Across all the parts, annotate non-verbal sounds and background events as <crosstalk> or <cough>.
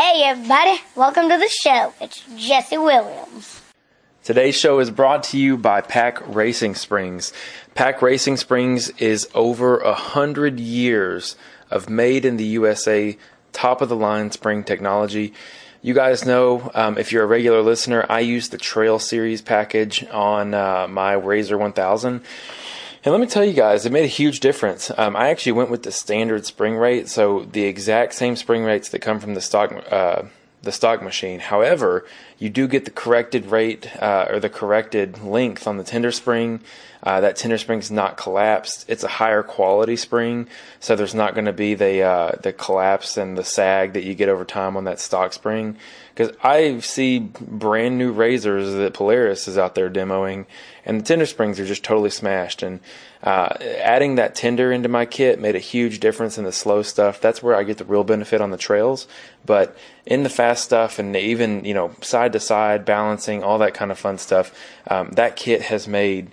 Hey, everybody, welcome to the show. It's Jesse Williams. Today's show is brought to you by PAC Racing Springs. PAC Racing Springs is over a hundred years of made in the USA, top of the line spring technology. You guys know, um, if you're a regular listener, I use the Trail Series package on uh, my RZR 1000. And let me tell you guys, it made a huge difference. Um, I actually went with the standard spring rate, so the exact same spring rates that come from the stock uh, the stock machine. However, you do get the corrected rate uh, or the corrected length on the tender spring. Uh, that tender spring is not collapsed. It's a higher quality spring, so there's not going to be the uh, the collapse and the sag that you get over time on that stock spring. Because I see brand new RZRs that Polaris is out there demoing, and the tender springs are just totally smashed. And uh, adding that tender into my kit made a huge difference in the slow stuff. That's where I get the real benefit on the trails. But in the fast stuff and even you know side to side balancing, all that kind of fun stuff, um, that kit has made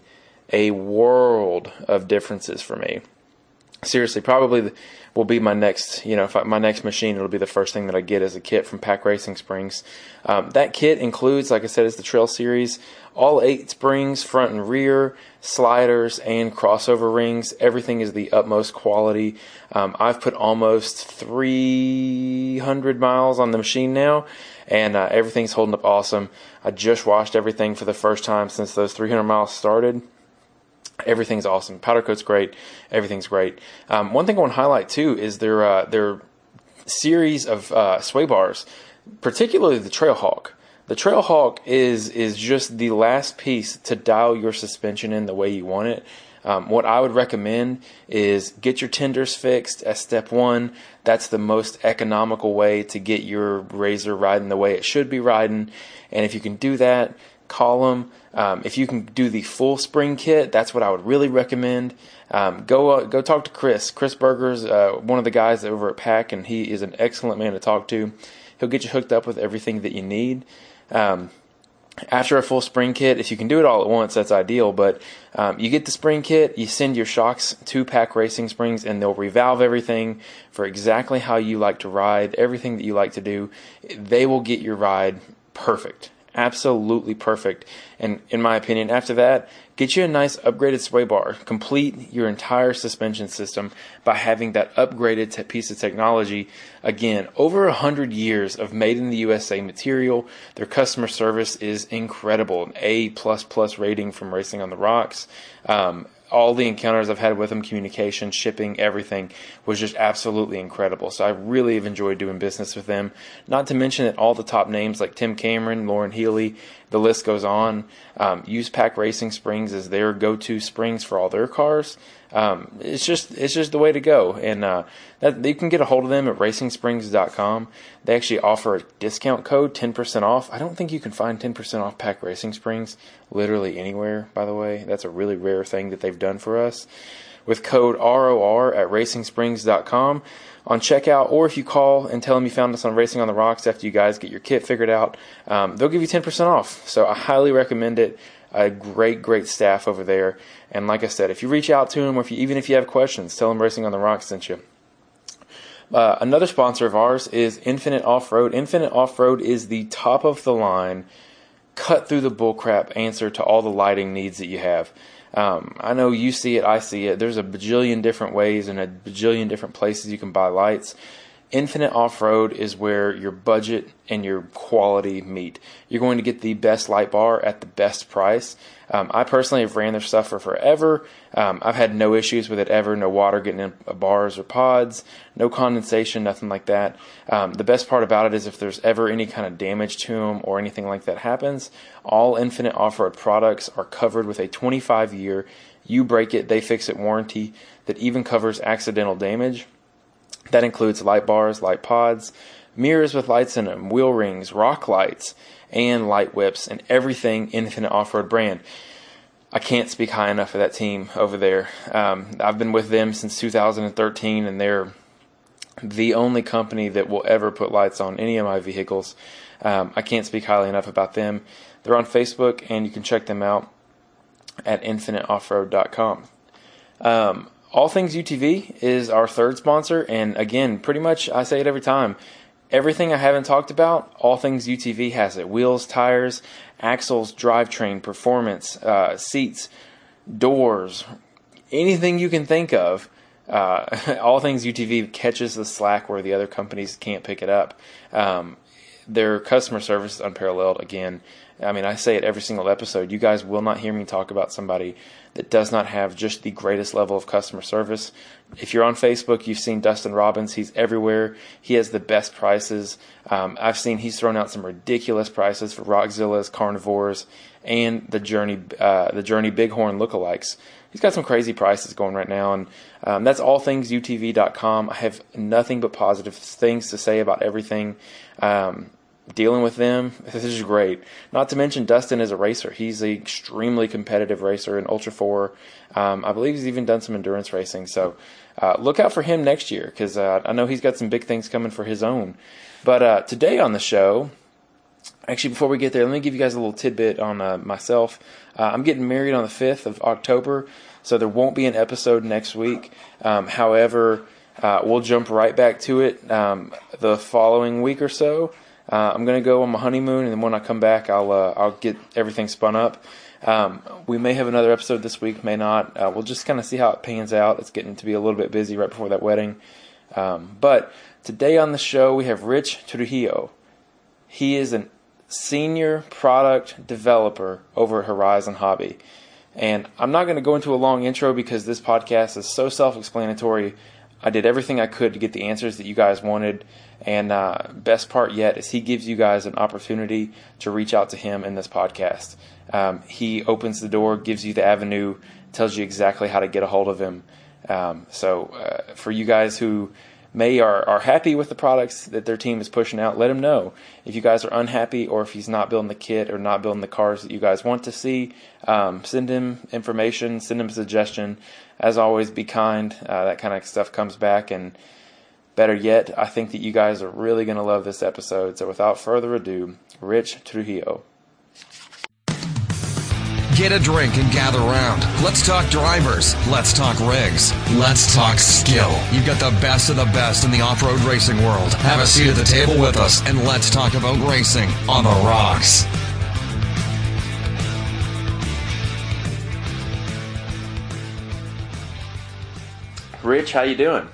a world of differences for me. Seriously, probably will be my next, you know, if I, my next machine, it'll be the first thing that I get as a kit from PAC Racing Springs. Um, that kit includes, like I said, is the Trail Series, all eight springs, front and rear, sliders, and crossover rings. Everything is the utmost quality. Um, I've put almost 300 miles on the machine now, and uh, everything's holding up awesome. I just washed everything for the first time since those 300 miles started Everything's awesome. Powder coat's great. Everything's great. Um, one thing I want to highlight too is their uh, their series of uh, sway bars, particularly the Trailhawk. The Trailhawk is is just the last piece to dial your suspension in the way you want it. Um, what I would recommend is get your tenders fixed as step one. That's the most economical way to get your RZR riding the way it should be riding. And if you can do that, call them. Um, if you can do the full spring kit, that's what I would really recommend. Um, go uh, go talk to Chris. Chris Berger's uh, one of the guys over at PAC, and he is an excellent man to talk to. He'll get you hooked up with everything that you need. Um, after a full spring kit, if you can do it all at once, that's ideal. But um, you get the spring kit, you send your shocks to PAC Racing Springs, and they'll revalve everything for exactly how you like to ride, everything that you like to do. They will get your ride perfect absolutely perfect. And in my opinion, after that, get you a nice upgraded sway bar. Complete your entire suspension system by having that upgraded te- piece of technology. Again, over a hundred years of made in the USA material. Their customer service is incredible. An A plus plus rating from Racing on the Rocks. Um, all the encounters I've had with them, communication, shipping, everything was just absolutely incredible. So I really have enjoyed doing business with them. Not to mention that all the top names like Tim Cameron, Loren Healy, the list goes on. Um, use PAC Racing Springs as their go-to springs for all their cars. Um, it's just it's just the way to go, and uh, that you can get a hold of them at racingsprings.com. They actually offer a discount code, ten percent off. I don't think you can find ten percent off PAC Racing Springs literally anywhere. By the way, that's a really rare thing that they've done for us. With code ROR at racingsprings.com on checkout, or if you call and tell them you found us on Racing on the Rocks after you guys get your kit figured out, um, they'll give you 10% off. So I highly recommend it. A great, great staff over there. And like I said, if you reach out to them, or if you, even if you have questions, tell them Racing on the Rocks sent you. Uh, another sponsor of ours is Infinite Off Road. Infinite Off Road is the top of the line, cut through the bullcrap answer to all the lighting needs that you have. Um, I know you see it, I see it. There's a bajillion different ways and a bajillion different places you can buy lights. Infinite Off Road is where your budget and your quality meet. You're going to get the best light bar at the best price. Um, I personally have ran their stuff for forever. Um, I've had no issues with it ever. No water getting in bars or pods, no condensation, nothing like that. Um, the best part about it is if there's ever any kind of damage to them or anything like that happens, all Infinite Off Road products are covered with a 25 year you break it, they fix it warranty that even covers accidental damage. That includes light bars, light pods, mirrors with lights in them, wheel rings, rock lights, and light whips, and everything Infinite Off Road brand. I can't speak high enough of that team over there. Um, I've been with them since 2013, and they're the only company that will ever put lights on any of my vehicles. Um, I can't speak highly enough about them. They're on Facebook, and you can check them out at infiniteoffroad.com. Um, all Things UTV is our third sponsor, and again, pretty much I say it every time. everything I haven't talked about, all things UTV has it: wheels, tires, axles, drivetrain, performance, uh, seats, doors, anything you can think of. Uh, <laughs> all things UTV catches the slack where the other companies can't pick it up. Um, their customer service is unparalleled. Again, I mean, I say it every single episode. You guys will not hear me talk about somebody that does not have just the greatest level of customer service. If you're on Facebook, you've seen Dustin Robbins. He's everywhere. He has the best prices. Um, I've seen he's thrown out some ridiculous prices for Rockzillas, Carnivores, and the Journey, uh, the Journey Bighorn lookalikes. He's got some crazy prices going right now, and um, that's all things UTV.com. I have nothing but positive things to say about everything. Um, dealing with them, <laughs> this is great. Not to mention, Dustin is a racer. He's an extremely competitive racer in Ultra 4. Um, I believe he's even done some endurance racing. So uh, look out for him next year because uh, I know he's got some big things coming for his own. But uh, today on the show, actually, before we get there, let me give you guys a little tidbit on uh, myself. Uh, I'm getting married on the 5th of October, so there won't be an episode next week. Um, however, uh, we'll jump right back to it um, the following week or so. Uh, I'm gonna go on my honeymoon, and then when I come back, I'll uh, I'll get everything spun up. Um, we may have another episode this week, may not. Uh, we'll just kind of see how it pans out. It's getting to be a little bit busy right before that wedding. Um, but today on the show, we have Rich Trujillo. He is a senior product developer over at Horizon Hobby. And I'm not going to go into a long intro because this podcast is so self explanatory. I did everything I could to get the answers that you guys wanted. And uh, best part yet is he gives you guys an opportunity to reach out to him in this podcast. Um, he opens the door, gives you the avenue, tells you exactly how to get a hold of him. Um, so uh, for you guys who may are, are happy with the products that their team is pushing out, let him know. If you guys are unhappy or if he's not building the kit or not building the cars that you guys want to see, um, send him information, send him a suggestion. As always, be kind. Uh, that kind of stuff comes back and Better yet, I think that you guys are really going to love this episode. So without further ado, Rich Trujillo. Get a drink and gather round. Let's talk drivers. Let's talk rigs. Let's talk skill. You've got the best of the best in the off road racing world. Have a seat at the table with us and let's talk about racing on the rocks. Rich, how you doing?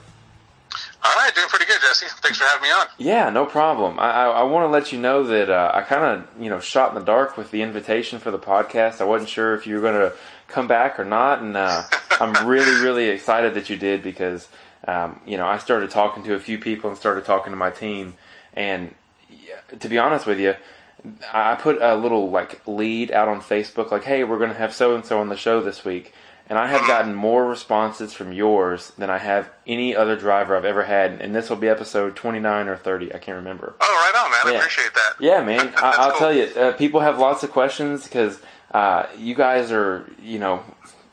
All right, doing pretty good, Jesse. Thanks for having me on. Yeah, no problem. I, I, I want to let you know that uh, I kind of, you know, shot in the dark with the invitation for the podcast. I wasn't sure if you were going to come back or not, and uh, <laughs> I'm really, really excited that you did because, um, you know, I started talking to a few people and started talking to my team, and to be honest with you, I put a little like lead out on Facebook, like, "Hey, we're going to have so and so on the show this week." And I have gotten more responses from yours than I have any other driver I've ever had. And this will be episode 29 or 30. I can't remember. Oh, right on, man. Yeah. I appreciate that. Yeah, man. <laughs> I, will cool. tell you, uh, people have lots of questions because uh, you guys are, you know,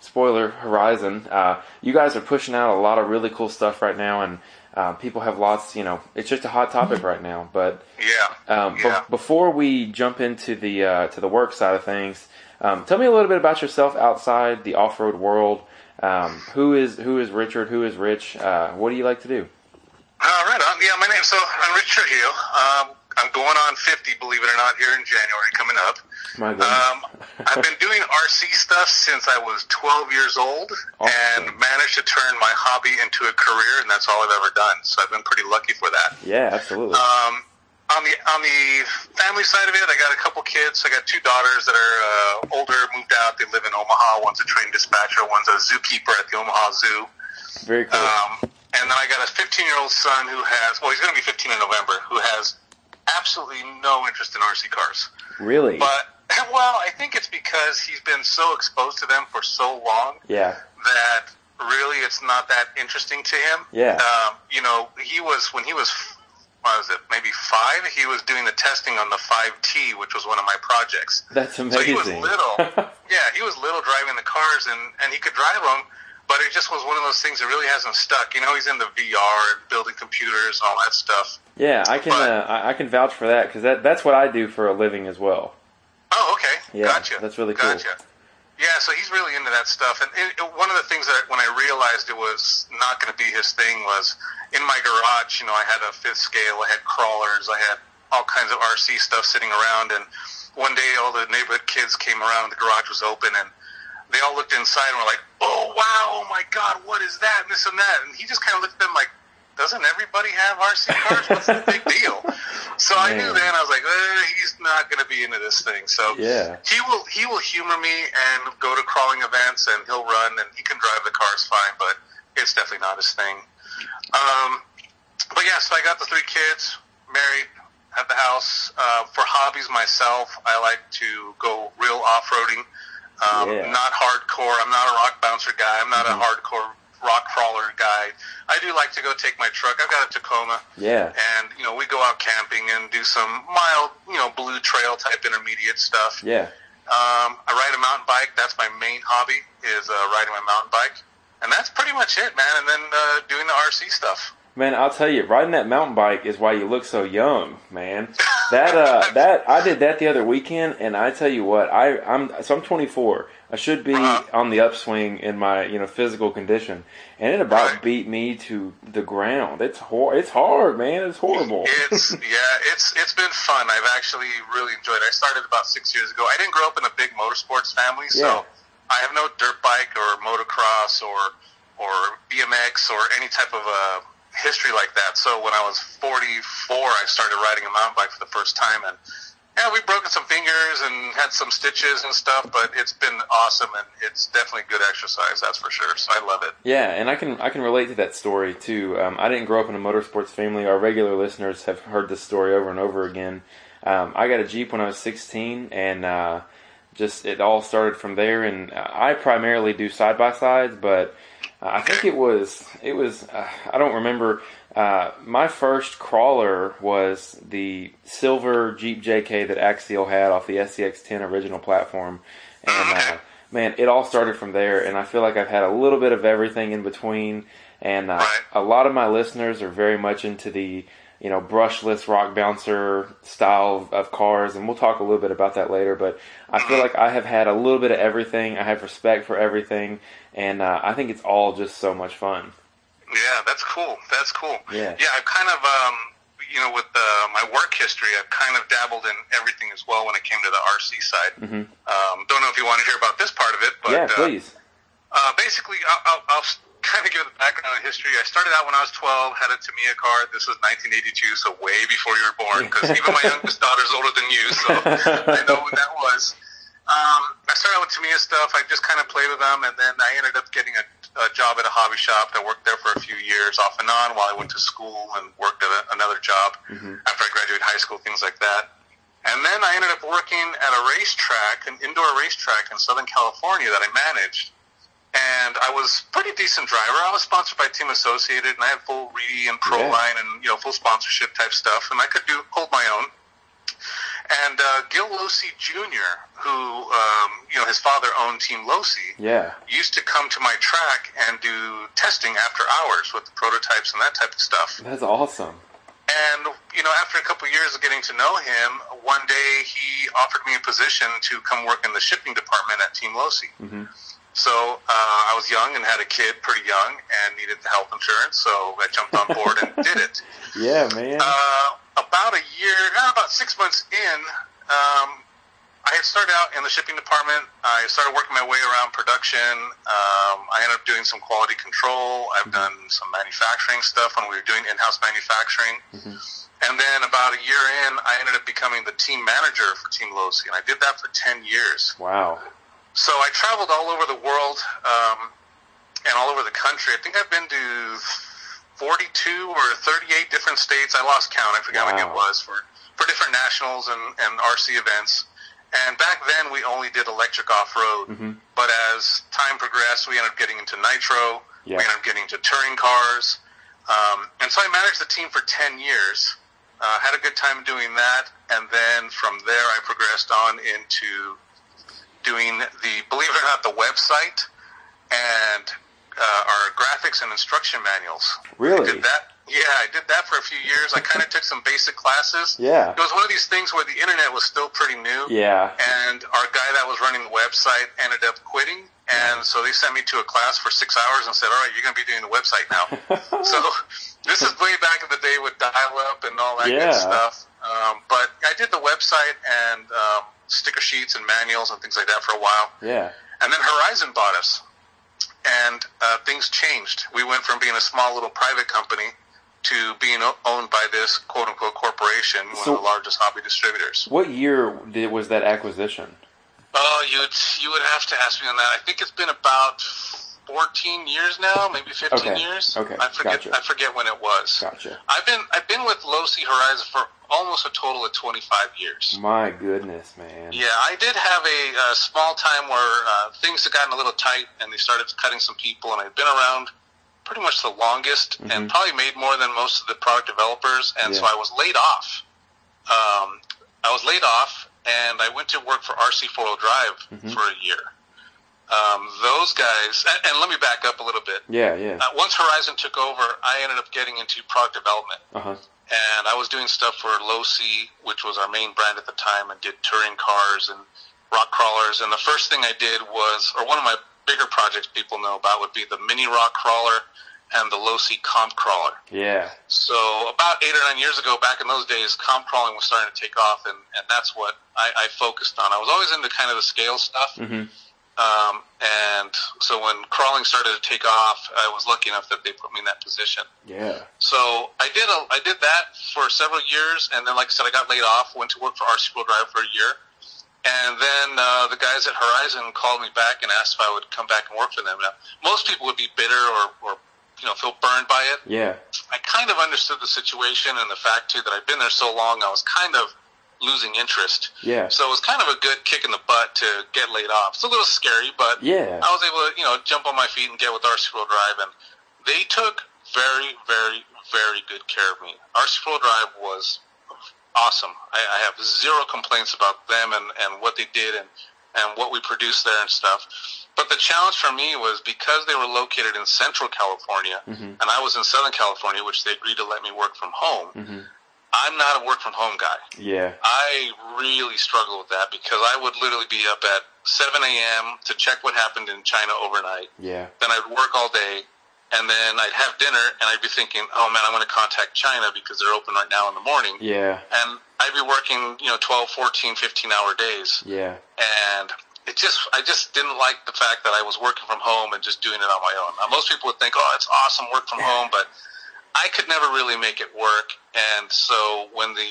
spoiler Horizon. Uh, you guys are pushing out a lot of really cool stuff right now, and uh, people have lots. You know, it's just a hot topic right now. But yeah, um, yeah. Be- before we jump into the uh, to the work side of things. Um, tell me a little bit about yourself outside the off-road world. Um, who is who is Richard? Who is Rich? Uh, what do you like to do? Uh, right on. Yeah, my name. So I'm Richard Trujillo. Um, I'm going on 50, believe it or not, here in January coming up. My goodness. Um, I've been <laughs> doing RC stuff since I was 12 years old, awesome. and managed to turn my hobby into a career, and that's all I've ever done. So I've been pretty lucky for that. Yeah, absolutely. Um, on the on the family side of it, I got a couple kids. I got two daughters that are uh, older, moved out. They live in Omaha. One's a train dispatcher. One's a zookeeper at the Omaha Zoo. Very cool. Um, and then I got a 15 year old son who has well, he's going to be 15 in November. Who has absolutely no interest in RC cars. Really? But <laughs> well, I think it's because he's been so exposed to them for so long. Yeah. That really, it's not that interesting to him. Yeah. Um, you know, he was when he was what was it, maybe five, he was doing the testing on the 5T, which was one of my projects. That's amazing. So he was little. <laughs> yeah, he was little driving the cars, and, and he could drive them, but it just was one of those things that really hasn't stuck. You know, he's in the VR, building computers, and all that stuff. Yeah, I can but, uh, I can vouch for that because that that's what I do for a living as well. Oh, okay. Yeah, gotcha. That's really cool. Gotcha. Yeah, so he's really into that stuff. And it, it, one of the things that when I realized it was not going to be his thing was in my garage. You know, I had a fifth scale, I had crawlers, I had all kinds of RC stuff sitting around. And one day, all the neighborhood kids came around, the garage was open, and they all looked inside and were like, "Oh wow, oh my god, what is that?" And this and that. And he just kind of looked at them like, "Doesn't everybody have RC cars? What's the big deal?" So I knew then I was like, eh, "He's not going to be into this thing." So Yeah. he will he will humor me and go to crawling events and he'll run and he can drive the cars fine, but it's definitely not his thing. Um, but yeah, so I got the three kids, married, had the house. Uh, for hobbies myself, I like to go real off roading. Um, Yeah. Not hardcore. I'm not a rock bouncer guy. I'm not a hardcore rock crawler guy. I do like to go take my truck. I've got a Tacoma Yeah. and you know we go out camping and do some mild you know blue trail type intermediate stuff Yeah. um, i ride a mountain bike that's my main hobby is uh, riding my mountain bike and that's pretty much it man and then uh, doing the rc stuff Man, I'll tell you, riding that mountain bike is why you look so young, man. That uh, <laughs> that I did that the other weekend, and I tell you what, I I'm so I'm 24. I should be Uh-huh. on the upswing in my you know physical condition, and it about beat me to the ground. It's hor- It's hard, man. It's horrible. it's <laughs> yeah it's it's been fun i've actually really enjoyed it i started about six years ago i didn't grow up in a big motorsports family Yeah. so i have no dirt bike or motocross or or bmx or any type of uh, history like that so when i was 44 i started riding a mountain bike for the first time and yeah we've broken some fingers and had some stitches and stuff but it's been awesome and it's definitely good exercise that's for sure so i love it Yeah, and I can I can relate to that story too. Um, I didn't grow up in a motorsports family. Our regular listeners have heard this story over and over again. Um, I got a Jeep when I was 16, and uh, just it all started from there. And I primarily do side by sides, but uh, I think it was it was uh, I don't remember. Uh, my first crawler was the silver Jeep JK that Axial had off the SCX10 original platform, and uh, man, it all started from there. And I feel like I've had a little bit of everything in between. And uh, a lot of my listeners are very much into the you know brushless rock bouncer style of cars, and we'll talk a little bit about that later. But I feel like I have had a little bit of everything. I have respect for everything, and uh, I think it's all just so much fun. Yeah, that's cool. That's cool. Yeah. Yeah, I've kind of, um, you know, with uh, my work history, I've kind of dabbled in everything as well when it came to the RC side. Mhm. Um, don't know if you want to hear about this part of it, but yeah, uh, please. uh, basically, I'll, I'll, I'll <laughs> kind of give the background and history. I started out when I was 12, had a Tamiya car. This was 1982, so way before you were born, because even my youngest <laughs> daughter's older than you, so I know when that was. Um, I started out with Tamiya stuff. I just kind of played with them, and then I ended up getting a, a job at a hobby shop. I worked there for a few years, off and on, while I went to school and worked at a, another job mm-hmm. after I graduated high school, things like that. And then I ended up working at a racetrack, an indoor racetrack in Southern California that I managed. And I was pretty decent driver. I was sponsored by Team Associated, and I had full Reedy and Pro Yeah. Line and you know full sponsorship type stuff, and I could do hold my own. And uh, Gil Losi Jr., who um, you know his father owned Team Losi, Yeah, used to come to my track and do testing after hours with the prototypes and that type of stuff. that's awesome. And you know, after a couple of years of getting to know him, one day he offered me a position to come work in the shipping department at Team Losi. Mhm. So uh, I was young and had a kid, pretty young, and needed the health insurance. So I jumped on board and <laughs> did it. Yeah, man. Uh, about a year, uh, about six months in, um, I had started out in the shipping department. I started working my way around production. Um, I ended up doing some quality control. I've done some manufacturing stuff when we were doing in-house manufacturing. And then about a year in, I ended up becoming the team manager for Team Losi, and I did that for 10 years. wow. So I traveled all over the world um, and all over the country. I think I've been to 42 or 38 different states. I lost count. I forgot what it was for, for different nationals and, and RC events. And back then, we only did electric off road. Mhm. But as time progressed, we ended up getting into nitro. Yeah. We ended up getting into touring cars. Um, and so I managed the team for 10 years. Uh, had a good time doing that. And then from there, I progressed on into doing the, believe it or not, the website and uh, our graphics and instruction manuals. Really? I did that. Yeah, I did that for a few years. I kind of took some basic classes. Yeah. It was one of these things where the internet was still pretty new. Yeah. And our guy that was running the website ended up quitting. And so they sent me to a class for six hours and said, all right, you're going to be doing the website now. <laughs> so this is way back in the day with dial up and all that Yeah. good stuff. Um, but I did the website and um, sticker sheets and manuals and things like that for a while. Yeah. And then Horizon bought us, and uh, things changed. We went from being a small little private company to being o- owned by this quote unquote corporation, one So- of the largest hobby distributors. What year did was that acquisition? Oh, you would you would have to ask me on that. I think it's been about fourteen years now, maybe fifteen Okay. years. Okay. I forget. Gotcha. I forget when it was. Gotcha. I've been I've been with Losi Horizon for almost a total of twenty five years. My goodness, man. Yeah, I did have a, uh small time where uh, things had gotten a little tight, and they started cutting some people, and I'd been around pretty much the longest, and probably made more than most of the product developers, and so Mm-hmm. I was laid off. Um, I was laid off, and I went to work for RC Four Wheel Drive Mm-hmm. for a year. Um, those guys, and, and let me back up a little bit. Yeah, yeah. Uh, once Horizon took over, I ended up getting into product development Uh huh. and I was doing stuff for Losi, which was our main brand at the time, and did touring cars and rock crawlers. And the first thing I did was, or one of my bigger projects people know about would be the mini rock crawler and the Losi comp crawler. Yeah. So about eight or nine years ago, back in those days, comp crawling was starting to take off, and, and that's what I, I focused on. I was always into kind of the scale stuff. Mhm. Um, and so when crawling started to take off, I was lucky enough that they put me in that position. Yeah. So I did a, I did that for several years, and then, like I said, I got laid off. Went to work for RC Wheel Drive for a year, and then uh, the guys at Horizon called me back and asked if I would come back and work for them. Now, most people would be bitter or, or you know feel burned by it. Yeah. I kind of understood the situation and the fact too that I'd been there so long, I was kind of losing interest. Yeah. So it was kind of a good kick in the butt to get laid off. It's a little scary, but Yeah. I was able to, you know, jump on my feet and get with RC Pro Drive, and they took very, very, very good care of me. RC Pro Drive was awesome. I, I have zero complaints about them and, and what they did and, and what we produced there and stuff. But the challenge for me was because they were located in Central California, Mhm. and I was in Southern California, which they agreed to let me work from home. Mhm. I'm not a work from home guy. Yeah. I really struggle with that because I would literally be up at 7 a.m. to check what happened in China overnight. Yeah. Then I'd work all day, and then I'd have dinner, and I'd be thinking, oh man, I'm going to contact China because they're open right now in the morning. Yeah. And I'd be working, you know, 12, 14, 15 hour days. Yeah. And it just, I just didn't like the fact that I was working from home and just doing it on my own. Now, most people would think, oh, it's awesome, work from <laughs> home, but I could never really make it work. And so when the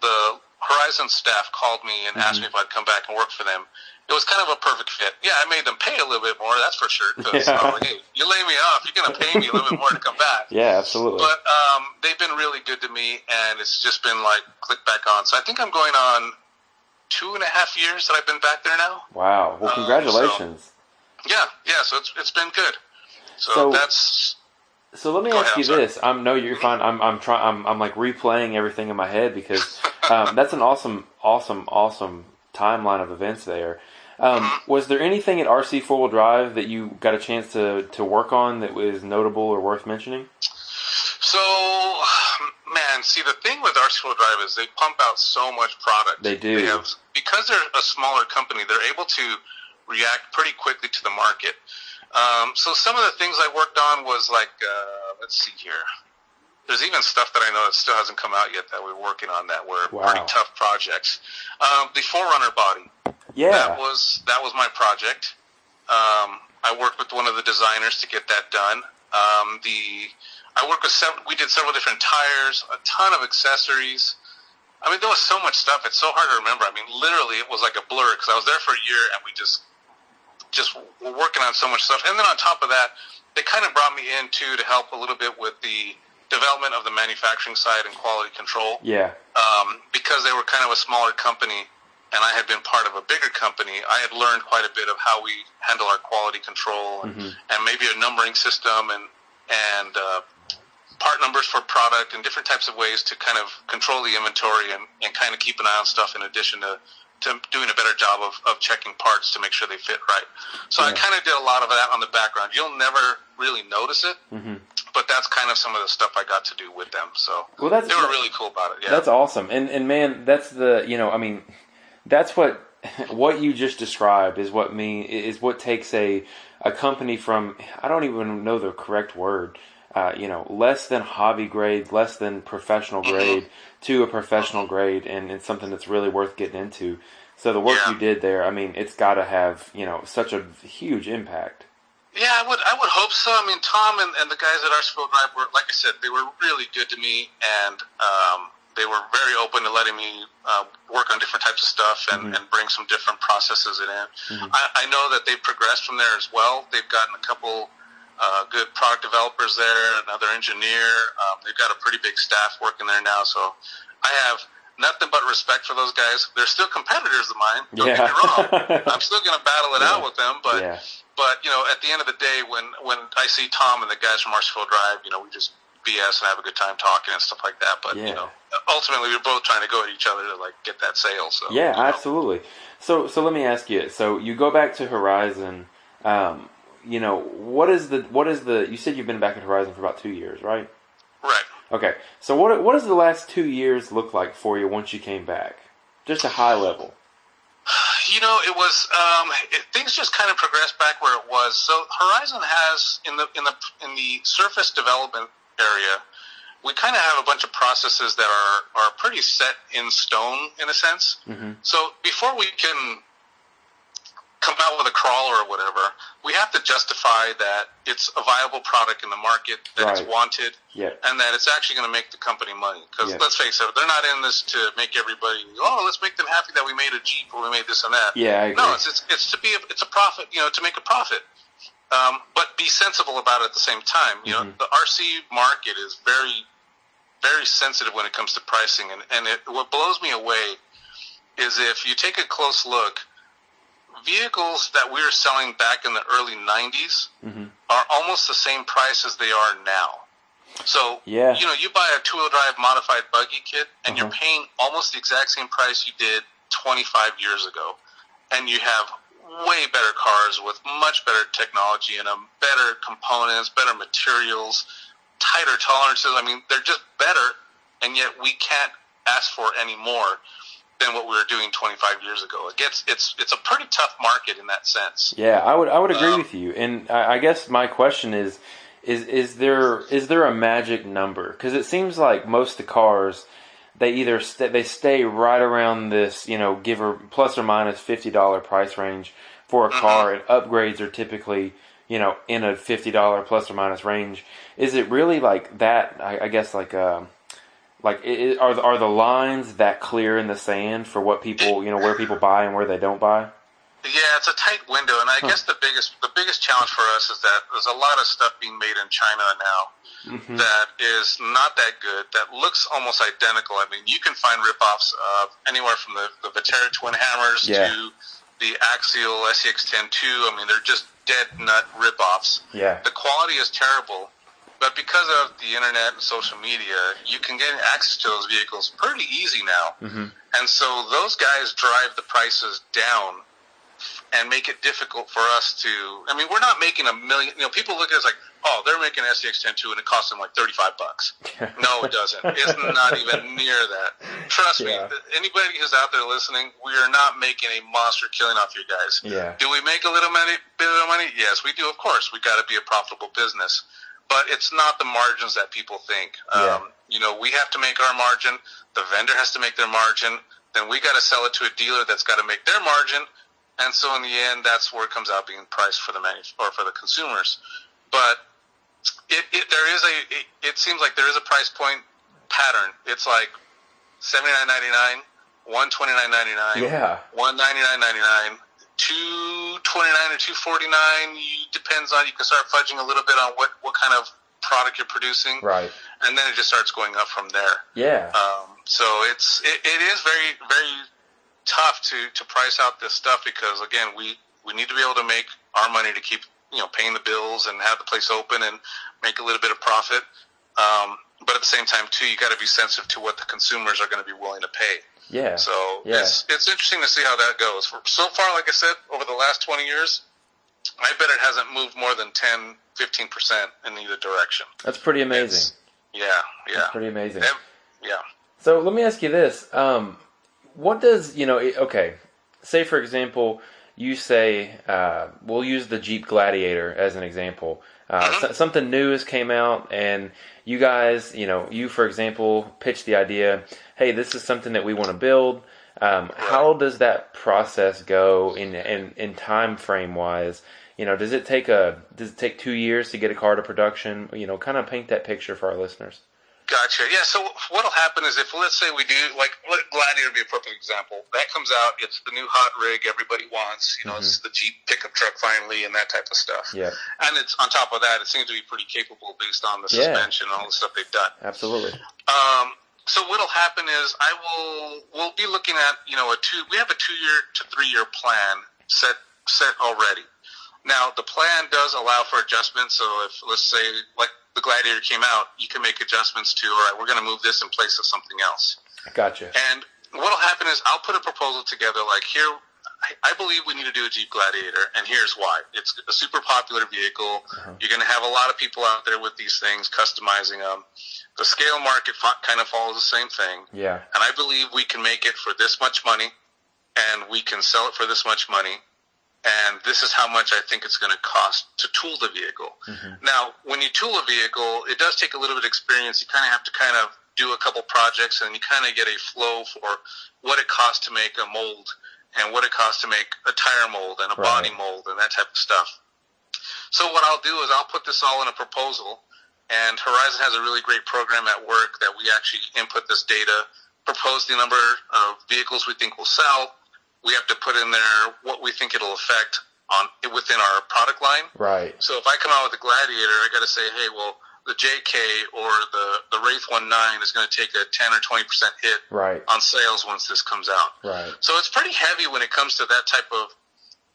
the Horizon staff called me and asked me if I'd come back and work for them, it was kind of a perfect fit. Yeah, I made them pay a little bit more, that's for sure. Because Yeah. hey, you lay me off, you're going to pay me a little bit more to come back. <laughs> Yeah. Absolutely. But um, they've been really good to me, and it's just been like click back on. So I think I'm going on two and a half years that I've been back there now. wow. Well, congratulations. Yeah, yeah. So it's it's been good. So, So- that's So let me ask you this. I'm no, you're fine. I'm I'm trying. I'm I'm like replaying everything in my head because um, that's an awesome, awesome, awesome timeline of events there. Um, Mm-hmm. was there anything at RC Four Wheel Drive that you got a chance to to work on that was notable or worth mentioning? so man. See, the thing with RC Four Wheel Drive is they pump out so much product. They do. have, because they're a smaller company. They're able to react pretty quickly to the market. Um, so some of the things I worked on was like, uh, let's see here. There's even stuff that I know that still hasn't come out yet that we're working on that were Wow. pretty tough projects. Um, the Forerunner body. Yeah. That was that was my project. Um, I worked with one of the designers to get that done. Um, the I worked with several. We did several different tires, a ton of accessories. I mean, there was so much stuff. It's so hard to remember. I mean, literally, it was like a blur because I was there for a year and we just just were working on so much stuff. And then on top of that, they kind of brought me in too to help a little bit with the development of the manufacturing side and quality control yeah. um, because they were kind of a smaller company and I had been part of a bigger company, I had learned quite a bit of how we handle our quality control and, and maybe a numbering system and and uh, part numbers for product and different types of ways to kind of control the inventory and, and kind of keep an eye on stuff in addition to to doing a better job of, of checking parts to make sure they fit right. So I kind of did a lot of that on the background. You'll never really notice it, Mm-hmm. but that's kind of some of the stuff I got to do with them. So Well, that's- they were really cool about it. Yeah. That's awesome. And and man, that's the you know, I mean, that's what <laughs> what you just described is what me is what takes a a company from I don't even know the correct word. Uh, you know, less than hobby grade, less than professional grade to a professional grade, and it's something that's really worth getting into. So the work Yeah. you did there, I mean, it's got to have you know such a huge impact. Yeah, I would. I would hope so. I mean, Tom and, and the guys at RC Four Wheel Drive were, like I said, they were really good to me, and um, they were very open to letting me uh, work on different types of stuff and, and bring some different processes in. I, I know that they've progressed from there as well. They've gotten a couple uh, good product developers there, another engineer. Um, they've got a pretty big staff working there now, so I have nothing but respect for those guys. They're still competitors of mine. Don't Yeah. get me wrong. <laughs> I'm still going to battle it out with them, but Yeah. but you know, at the end of the day, when when I see Tom and the guys from RC Four Wheel Drive, you know, we just BS and have a good time talking and stuff like that. But Yeah. you know, ultimately, we're both trying to go at each other to like get that sale. So Yeah, you know. absolutely. So, so let me ask you. So, you go back to Horizon. Um, you know, what is the what is the? You said you've been back at Horizon for about two years, right? Right. Okay. So, what what does the last two years look like for you once you came back? Just a high level. You know, it was um, it, things just kind of progressed back where it was. So Horizon has in the in the in the surface development area, we kind of have a bunch of processes that are are pretty set in stone in a sense. So before we can come out with a crawler or whatever, we have to justify that it's a viable product in the market, that it's wanted, Yeah. and that it's actually going to make the company money. Because Yeah. let's face it, they're not in this to make everybody. Oh, let's make them happy that we made a Jeep or we made this and that. Yeah. No, it's it's, it's to be a, it's a profit. You know, to make a profit. Um, but be sensible about it at the same time. You Mm-hmm. know, the RC market is very, very sensitive when it comes to pricing, and and it, what blows me away is if you take a close look, vehicles that we were selling back in the early '90s Mm-hmm. are almost the same price as they are now. So, Yeah. you know, you buy a two-wheel drive modified buggy kit, and you're Uh-huh. paying almost the exact same price you did 25 years ago, and you have way better cars with much better technology in them, better components, better materials, tighter tolerances. I mean, they're just better, and yet we can't ask for any more than what we were doing 25 years ago. It gets it's it's a pretty tough market in that sense. Yeah, I would I would agree Um, with you. And I, I guess my question is is is there is there a magic number? Because it seems like most of the cars they either st- they stay right around this you know give or plus or minus fifty dollar price range for a car, and upgrades are typically you know in a fifty dollar plus or minus range. Is it really like that? I, I guess like um like i i are the, are the lines that clear in the sand for what people you know where people buy and where they don't buy? Yeah, it's a tight window, and I guess the biggest the biggest challenge for us is that there's a lot of stuff being made in China now Mm-hmm. that is not that good. That looks almost identical. I mean, you can find ripoffs of anywhere from the the Vaterra twin hammers Yeah. to the Axial SCX10 II. I mean, they're just dead nut ripoffs. Yeah. The quality is terrible, but because of the internet and social media, you can get access to those vehicles pretty easy now. Mm-hmm. And so those guys drive the prices down and make it difficult for us to. I mean, we're not making a million. You know, people look at us like, oh, they're making an SCX10 II and it costs them like thirty-five bucks. <laughs> no, it doesn't. It's not even near that. Trust Yeah. me. Anybody who's out there listening, we are not making a monster killing off you guys. Yeah. Do we make a little money? Bit of money? Yes, we do. Of course, we got to be a profitable business, but it's not the margins that people think. Yeah. Um, you know, we have to make our margin. The vendor has to make their margin. Then we got to sell it to a dealer that's got to make their margin. And so in the end, that's where it comes out being priced for the manu- or for the consumers. But it, it there is a it, it seems like there is a price point pattern. It's like seventy nine ninety nine, one twenty nine ninety nine, Yeah. one ninety nine ninety nine, two twenty nine or two forty nine. Depends on you can start fudging a little bit on what what kind of product you're producing, Right. and then it just starts going up from there. Yeah. Um, so it's it, it is very very tough to to price out this stuff because again we we need to be able to make our money to keep you know paying the bills and have the place open and make a little bit of profit. Um, but at the same time too, you got to be sensitive to what the consumers are going to be willing to pay. Yeah. So yeah. it's it's interesting to see how that goes. So far, like I said, over the last 20 years, I bet it hasn't moved more than 10, 15 percent in either direction. That's pretty amazing. It's- yeah, yeah, That's pretty amazing. Yeah. So let me ask you this: um, What does you know? Okay, say for example, you say uh, we'll use the Jeep Gladiator as an example. Uh, so- something new has came out, and you guys, you know, you for example, pitch the idea. Hey, this is something that we want to build. Um, how does that process go in, in in time frame wise? You know, does it take a does it take two years to get a car to production? You know, kind of paint that picture for our listeners. Gotcha. Yeah. So what'll happen is if let's say we do like let Gladiator be a perfect example. That comes out. It's the new hot rig everybody wants. You know, it's the Jeep pickup truck finally and that type of stuff. Mm-hmm. Yeah, And it's on top of that, it seems to be pretty capable based on the Yeah. suspension and all the stuff they've done. absolutely. Um, so what'll happen is I will we'll be looking at you know a two we have a two year to three year plan set set already. Now the plan does allow for adjustments. So if let's say like the Gladiator came out, you can make adjustments to all right. We're going to move this in place of something else. Gotcha. And what'll happen is I'll put a proposal together like here. I- I believe we need to do a Jeep Gladiator, and here's why. It's a super popular vehicle. Uh-huh. You're going to have a lot of people out there with these things, customizing them. The scale market fo- kind of follows the same thing. Yeah. And I believe we can make it for this much money, and we can sell it for this much money, and this is how much I think it's going to cost to tool the vehicle. Mm-hmm. Now, when you tool a vehicle, it does take a little bit of experience. You kind of have to kind of do a couple projects, and you kind of get a flow for what it costs to make a mold, and what it costs to make a tire mold and a Right. body mold, and that type of stuff. So what I'll do is I'll put this all in a proposal, and Horizon has a really great program at work that we actually input this data, propose the number of vehicles we think will sell. We have to put in there what we think it'll affect on within our product line. Right. So if I come out with a Gladiator, I got to say, hey, well, the JK or the the Wraith 19 is going to take a 10 or 20 percent hit Right. on sales once this comes out. Right. So it's pretty heavy when it comes to that type of.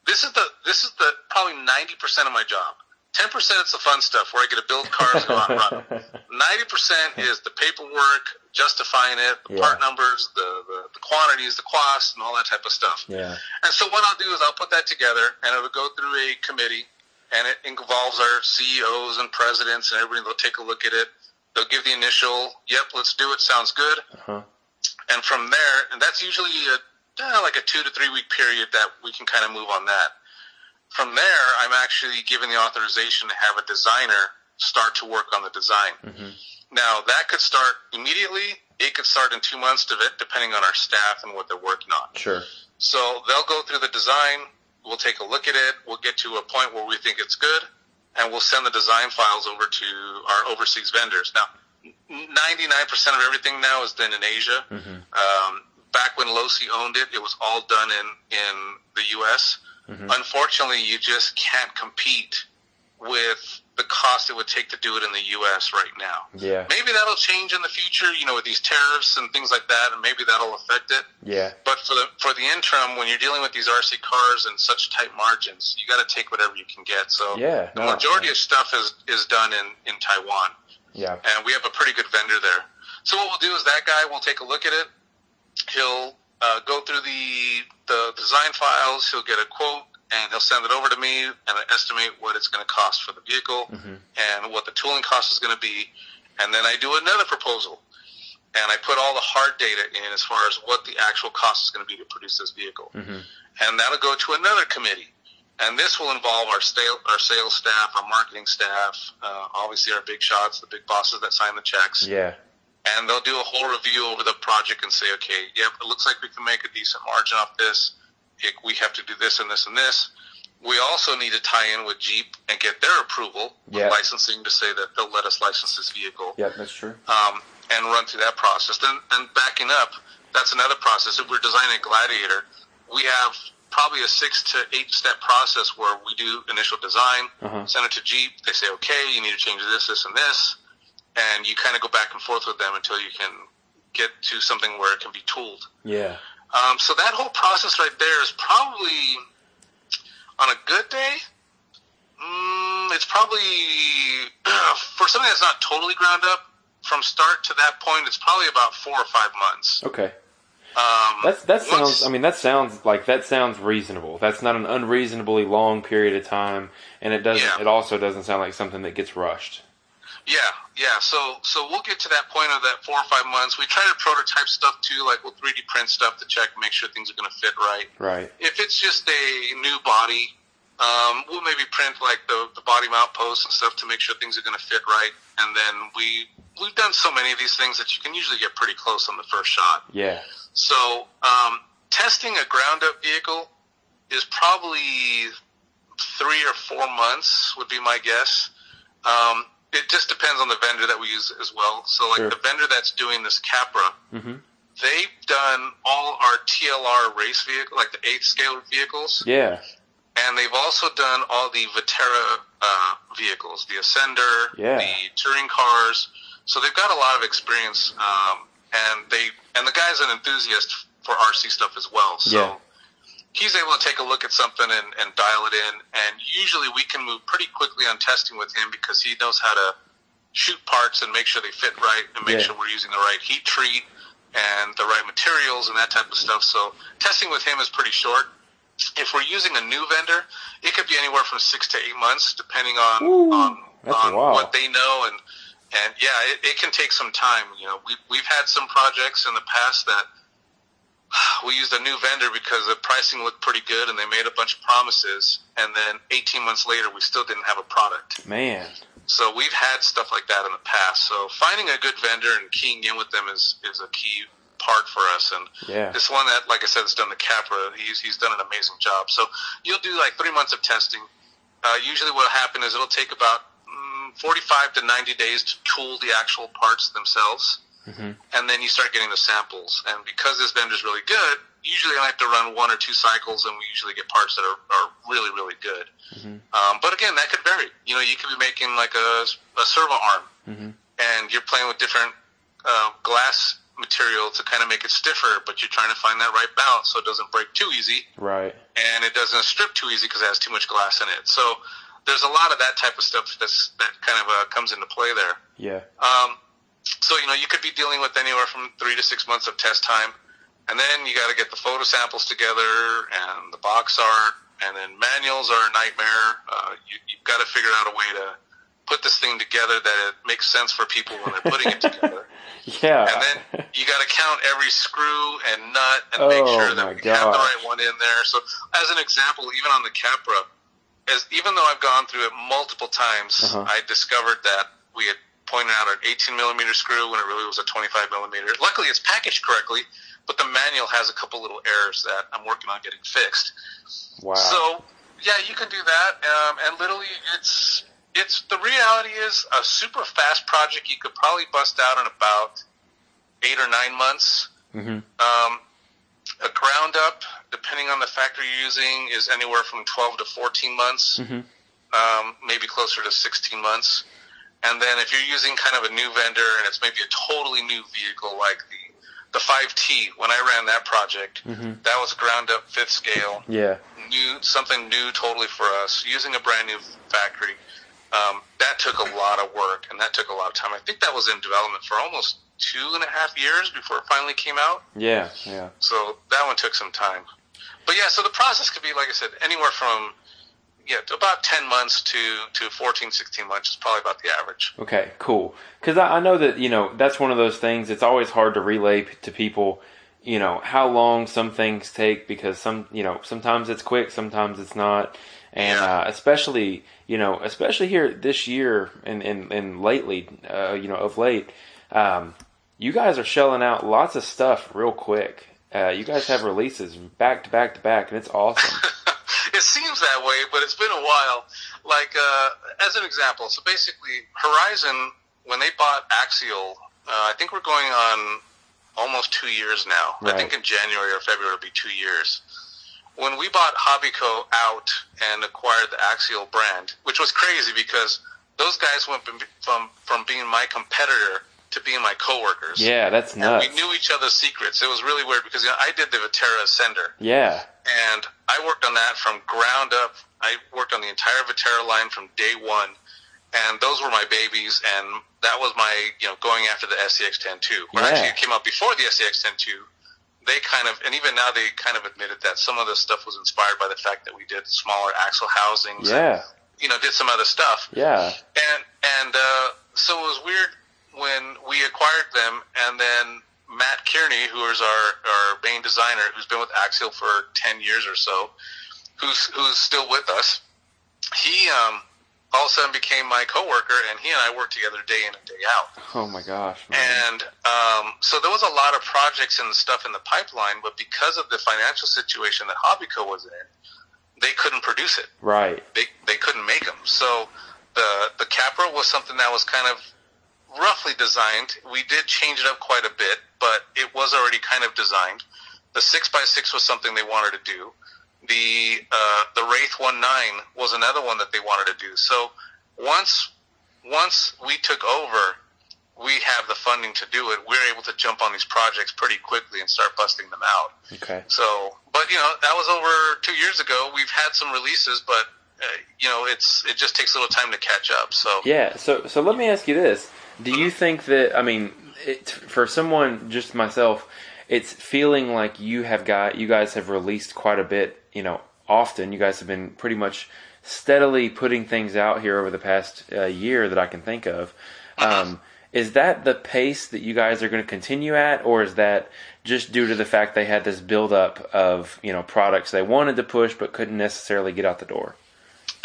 This is the this is the probably ninety percent of my job. Ten percent is the fun stuff where I get to build cars and go out and run. <laughs> Ninety percent is the paperwork, justifying it, the part numbers, the, the the quantities, the costs, and all that type of stuff. Yeah. And so what I'll do is I'll put that together, and it'll go through a committee, and it involves our CEOs and presidents, and everybody. They'll take a look at it. They'll give the initial, "Yep, let's do it. Sounds good." Uh-huh. and from there, and that's usually a uh, like a two to three week period that we can kind of move on that. From there, I'm actually given the authorization to have a designer start to work on the design. Now that could start immediately. It could start in two months, of it, depending on our staff and what they're working on. Sure. So they'll go through the design. We'll take a look at it. We'll get to a point where we think it's good, and we'll send the design files over to our overseas vendors. Now, 99% of everything now is done in Asia. Um, back when Losi owned it, it was all done in, in the U.S. Mm-hmm. Unfortunately, you just can't compete with the cost it would take to do it in the U.S. right now. Yeah. Maybe that'll change in the future, you know, with these tariffs and things like that, and maybe that'll affect it. Yeah. But for the for the interim, when you're dealing with these RC cars and such tight margins, you got to take whatever you can get. So Yeah, the no, majority of stuff is is done in in Taiwan, Yeah. and we have a pretty good vendor there. So what we'll do is that guy will take a look at it. He'll uh, go through the the design files. He'll get a quote. And he'll send it over to me, and I estimate what it's going to cost for the vehicle, and what the tooling cost is going to be, and then I do another proposal and I put all the hard data in as far as what the actual cost is going to be to produce this vehicle. And that'll go to another committee. And this will involve our, sale, our sales staff, our marketing staff, uh, obviously our big shots, the big bosses that sign the checks. Yeah. And they'll do a whole review over the project and say, okay, yep, it looks like we can make a decent margin off this. We have to do this and this and this. We also need to tie in with Jeep and get their approval with Yeah. licensing to say that they'll let us license this vehicle Yeah, that's true. um, and run through that process. Then, then backing up, that's another process. If we're designing Gladiator, we have probably a six to eight step process where we do initial design, Uh-huh. send it to Jeep. They say, okay, you need to change this, this, and this, and you kind of go back and forth with them until you can get to something where it can be tooled. Yeah. Um, so that whole process right there is probably on a good day. Mm, it's probably <clears throat> for something that's not totally ground up, from start to that point, it's probably about four or five months. Okay. Um, That's that once- sounds. I mean, that sounds like that sounds reasonable. That's not an unreasonably long period of time, and it doesn't. Yeah. It also doesn't sound like something that gets rushed. Yeah, yeah. So so we'll get to that point of that four or five months. We try to prototype stuff too, like we'll 3D print stuff to check, make sure things are going to fit right. Right. If it's just a new body, um, we'll maybe print like the, the body mount posts and stuff to make sure things are going to fit right. And then we we've done so many of these things that you can usually get pretty close on the first shot. Yeah. So um, testing a ground up vehicle is probably three or four months would be my guess. Um, it just depends on the vendor that we use as well. So like Sure. the vendor that's doing this Capra, Mhm. they've done all our TLR race vehicle, like the eighth scale vehicles, Yeah. and they've also done all the Vaterra uh, vehicles, the Ascender, Yeah. the touring cars. So they've got a lot of experience, um, and they and the guy's an enthusiast for RC stuff as well. So Yeah. He's able to take a look at something and, and dial it in. And usually we can move pretty quickly on testing with him because he knows how to shoot parts and make sure they fit right and make Yeah. sure we're using the right heat treat and the right materials and that type of stuff. So testing with him is pretty short. If we're using a new vendor, it could be anywhere from six to eight months, depending on Ooh, on, on what they know and and yeah, it, it can take some time. You know, we we've had some projects in the past that we used a new vendor because the pricing looked pretty good and they made a bunch of promises, and then 18 months later, we still didn't have a product. Man. So we've had stuff like that in the past. So finding a good vendor and keying in with them is is a key part for us. And Yeah. this one that, like I said, has done the Capra. He's he's done an amazing job. So you'll do like three months of testing. Uh, usually, what'll happen is it'll take about mm, 45 to 90 days to tool the actual parts themselves, and then you start getting the samples. And because this vendor's really good, usually I have to run one or two cycles, and we usually get parts that are, are really really good. Um, but again, that could vary. You know, you could be making like a, a servo arm, and you're playing with different uh, glass material to kind of make it stiffer, but you're trying to find that right balance so it doesn't break too easy Right. and it doesn't strip too easy because it has too much glass in it. So there's a lot of that type of stuff that's that kind of uh, comes into play there. Yeah. Um, so you know you could be dealing with anywhere from three to six months of test time, and then you got to get the photo samples together and the box art, and then manuals are a nightmare. Uh, you, you've got to figure out a way to put this thing together that it makes sense for people when they're putting it together. <laughs> Yeah. And then you got to count every screw and nut and make Oh, sure that we have the right one in there. So, as an example, even on the Capra, as even though I've gone through it multiple times, Uh-huh. I discovered that we had pointed out an 18 millimeter screw when it really was a 25 millimeter. Luckily, it's packaged correctly, but the manual has a couple little errors that I'm working on getting fixed. wow. So yeah, you can do that, um, and literally, it's it's the reality is a super fast project. You could probably bust out in about eight or nine months. Mhm. Um, a ground up, depending on the factory you're using, is anywhere from twelve to fourteen months, Mhm. um, maybe closer to sixteen months. And then if you're using kind of a new vendor and it's maybe a totally new vehicle like the the 5T, when I ran that project, that was ground up fifth scale yeah. new something new totally for us using a brand new factory um, that took a lot of work and that took a lot of time i think that was in development for almost two and a half years before it finally came out Yeah. Yeah. so that one took some time but yeah so the process could be like i said anywhere from yeah to about 10 months to to 14 16 months is probably about the average Okay, cool. Because I, I know that you know that's one of those things. It's always hard to relay p- to people, you know, how long some things take because some, you know, sometimes it's quick, sometimes it's not, and Yeah. uh, especially, you know, especially here this year and and, and lately, uh, you know, of late, um, you guys are shelling out lots of stuff real quick. Uh, you guys have releases back to back to back, and it's awesome. <laughs> it seems that way, but it's been a while. Like uh, as an example, so basically, Horizon when they bought Axial, uh, I think we're going on almost two years now. I think in January or February it'll be two years. When we bought Hobbico out and acquired the Axial brand, which was crazy because those guys went from, from being my competitor to being my coworkers. yeah, that's And nuts. we knew each other's secrets. It was really weird because you know, I did the Vaterra Ascender yeah, and I worked on that from ground up. I worked on the entire Vaterra line from day one, and those were my babies, and that was my you know going after the SCX10 II. Or Yeah. actually, it came out before the SCX10 II. They kind of, and even now they kind of admitted that some of the stuff was inspired by the fact that we did smaller axle housings. and, Yeah. you know, did some other stuff. Yeah. And and uh, so it was weird when we acquired them, and then Matt Kearney, who is our our main designer, who's been with Axial for ten years or so, who's who's still with us. He um, all of a sudden became my coworker, and he and I worked together day in and day out. Oh my gosh. Man. And um, so there was a lot of projects and stuff in the pipeline, but because of the financial situation that Hobbico was in, they couldn't produce it Right. they they couldn't make them. So the the Capra was something that was kind of roughly designed. We did change it up quite a bit, but it was already kind of designed. The six x six was something they wanted to do. The uh, the Wraith one nine was another one that they wanted to do. So once once we took over, we have the funding to do it. We're able to jump on these projects pretty quickly and start busting them out. Okay. So, but you know, that was over two years ago. We've had some releases, but uh, you know, it's it just takes a little time to catch up. So, Yeah. So so let me ask you this: Do you think that I mean, it, for someone just myself, it's feeling like you have got you guys have released quite a bit. You know, often you guys have been pretty much steadily putting things out here over the past uh, year that I can think of. Um, is that the pace that you guys are going to continue at, or is that just due to the fact they had this buildup of you know products they wanted to push but couldn't necessarily get out the door?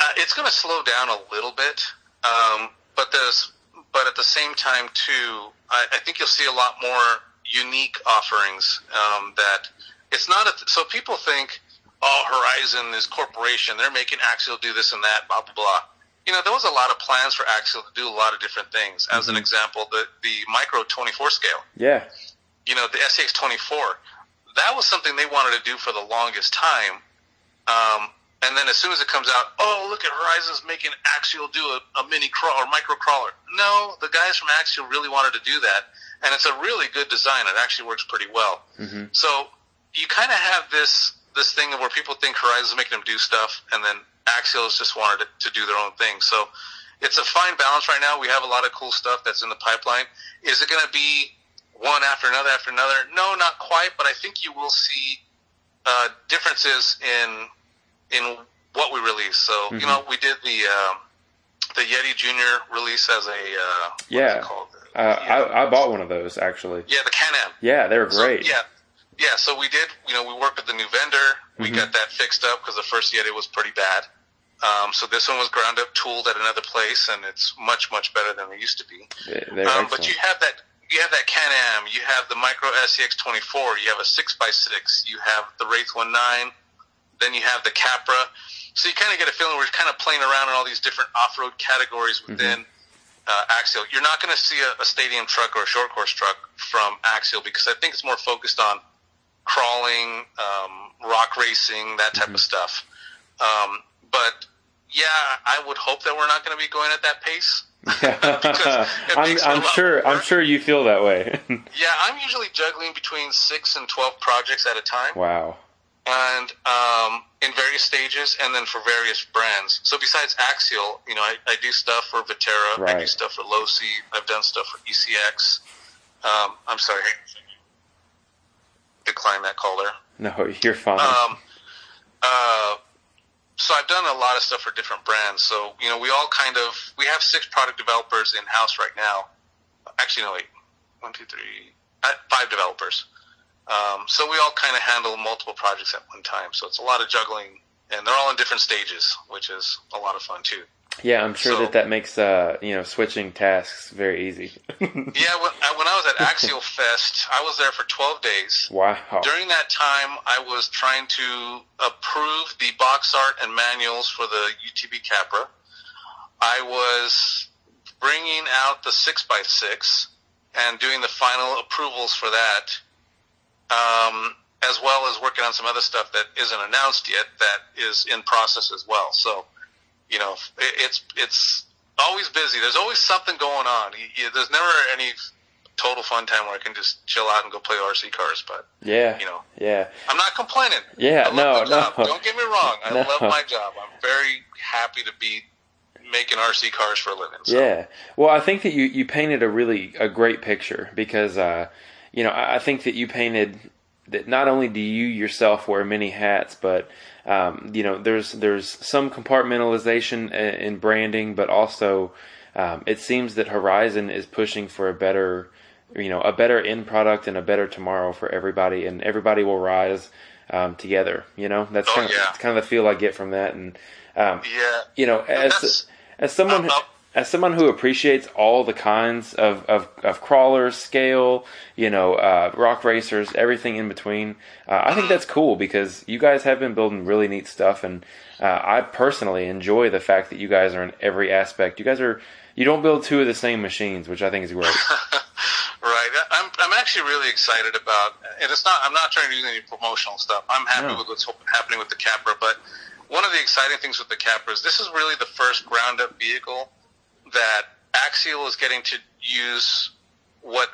uh, it's going to slow down a little bit, um, but there's but at the same time too, I, I think you'll see a lot more unique offerings um, that it's not a, so people think oh Horizon is corporation they're making Axial do this and that blah blah blah. You know there was a lot of plans for Axial to do a lot of different things. As an example, the the Micro 24 scale. Yeah. you know, the SCX 24, that was something they wanted to do for the longest time. As soon as it comes out, oh, look at Horizon's making Axial do a, a mini crawl or micro crawler. No, the guys from Axial really wanted to do that. And it's a really good design. It actually works pretty well. So you kind of have this, this thing where people think Horizon's making them do stuff and then Axial just wanted to, to do their own thing. So it's a fine balance right now. We have a lot of cool stuff that's in the pipeline. Is it going to be one after another after another? No, not quite, but I think you will see uh, differences in in what we release. So you know, we did the um, the Yeti Junior release as a uh, Yeah. it called? Uh, I, I bought one of those actually. yeah, the Can-Am. Yeah, they were So, great. yeah, yeah. So we did. You know, we worked with the new vendor. We Mm-hmm. got that fixed up because the first Yeti was pretty bad. Um, so this one was ground up, tooled at another place, and it's much much better than it used to be. They- Um, but you have that you have that Can-Am, you have the Micro SCX 24, you have a 6x6, you have the Wraith 19, then you have the Capra. So you kind of get a feeling we're kind of playing around in all these different off-road categories within uh, Axial. You're not going to see a, a stadium truck or a short course truck from Axial because I think it's more focused on crawling, um, rock racing, that type of stuff. Um, but yeah, I would hope that we're not going to be going at that pace. <laughs> I'm, makes for a I'm sure. I'm sure you feel that way. <laughs> Yeah, I'm usually juggling between six and twelve projects at a time, wow. and um, in various stages, and then for various brands. So besides Axial, you know, I, I do stuff for Vaterra, I do stuff for Losi, I've done stuff for ECX. Um, I'm sorry, hang on a second. decline that call there. No, you're fine. Um, uh, so I've done a lot of stuff for different brands. So you know, we all kind of we have six product developers in house right now. Actually, no, wait, one, two, three, uh, developers. Um, so we all kind of handle multiple projects at one time. So it's a lot of juggling, and they're all in different stages, which is a lot of fun too. yeah, I'm sure so- that that makes uh, you know switching tasks very easy. <laughs> Yeah, when, I- when I was at Axial Fest, I was there for 12 days. wow. During that time, I was trying to approve the box art and manuals for the UTB Capra. I was bringing out the 6x6 and doing the final approvals for that, um, as well as working on some other stuff that isn't announced yet that is in process as well. So, you know, it, it's it's always busy. There's always something going on. You, you, there's never any total fun time where I can just chill out and go play RC cars. But Yeah. you know. Yeah. I'm not complaining. Yeah, no, no. Don't get me wrong. I <laughs> No. love my job. I'm very happy to be making RC cars for a living. So. Yeah. Well, I think that you, you painted a really a great picture because uh, you know I, think that you painted that not only do you yourself wear many hats, but um, you know there's there's some compartmentalization in, in branding, but also um, it seems that Horizon is pushing for a better you know a better end product and a better tomorrow for everybody, and everybody will rise um, together. You know that's Oh, kind of yeah. kind of the feel I get from that, and um, Yeah. you know as as someone Uh, uh, as someone who appreciates all the kinds of, of, of crawlers, scale, you know, uh, rock racers, everything in between, uh, I think that's cool because you guys have been building really neat stuff, and uh, I personally enjoy the fact that you guys are in every aspect. You guys are you don't build two of the same machines, which I think is great. <laughs> Right. I'm, I'm actually really excited about, and it's not, I'm not trying to do any promotional stuff. I'm happy No. with what's happening with the Capra, but one of the exciting things with the Capra is this is really the first ground up vehicle that Axial is getting to use what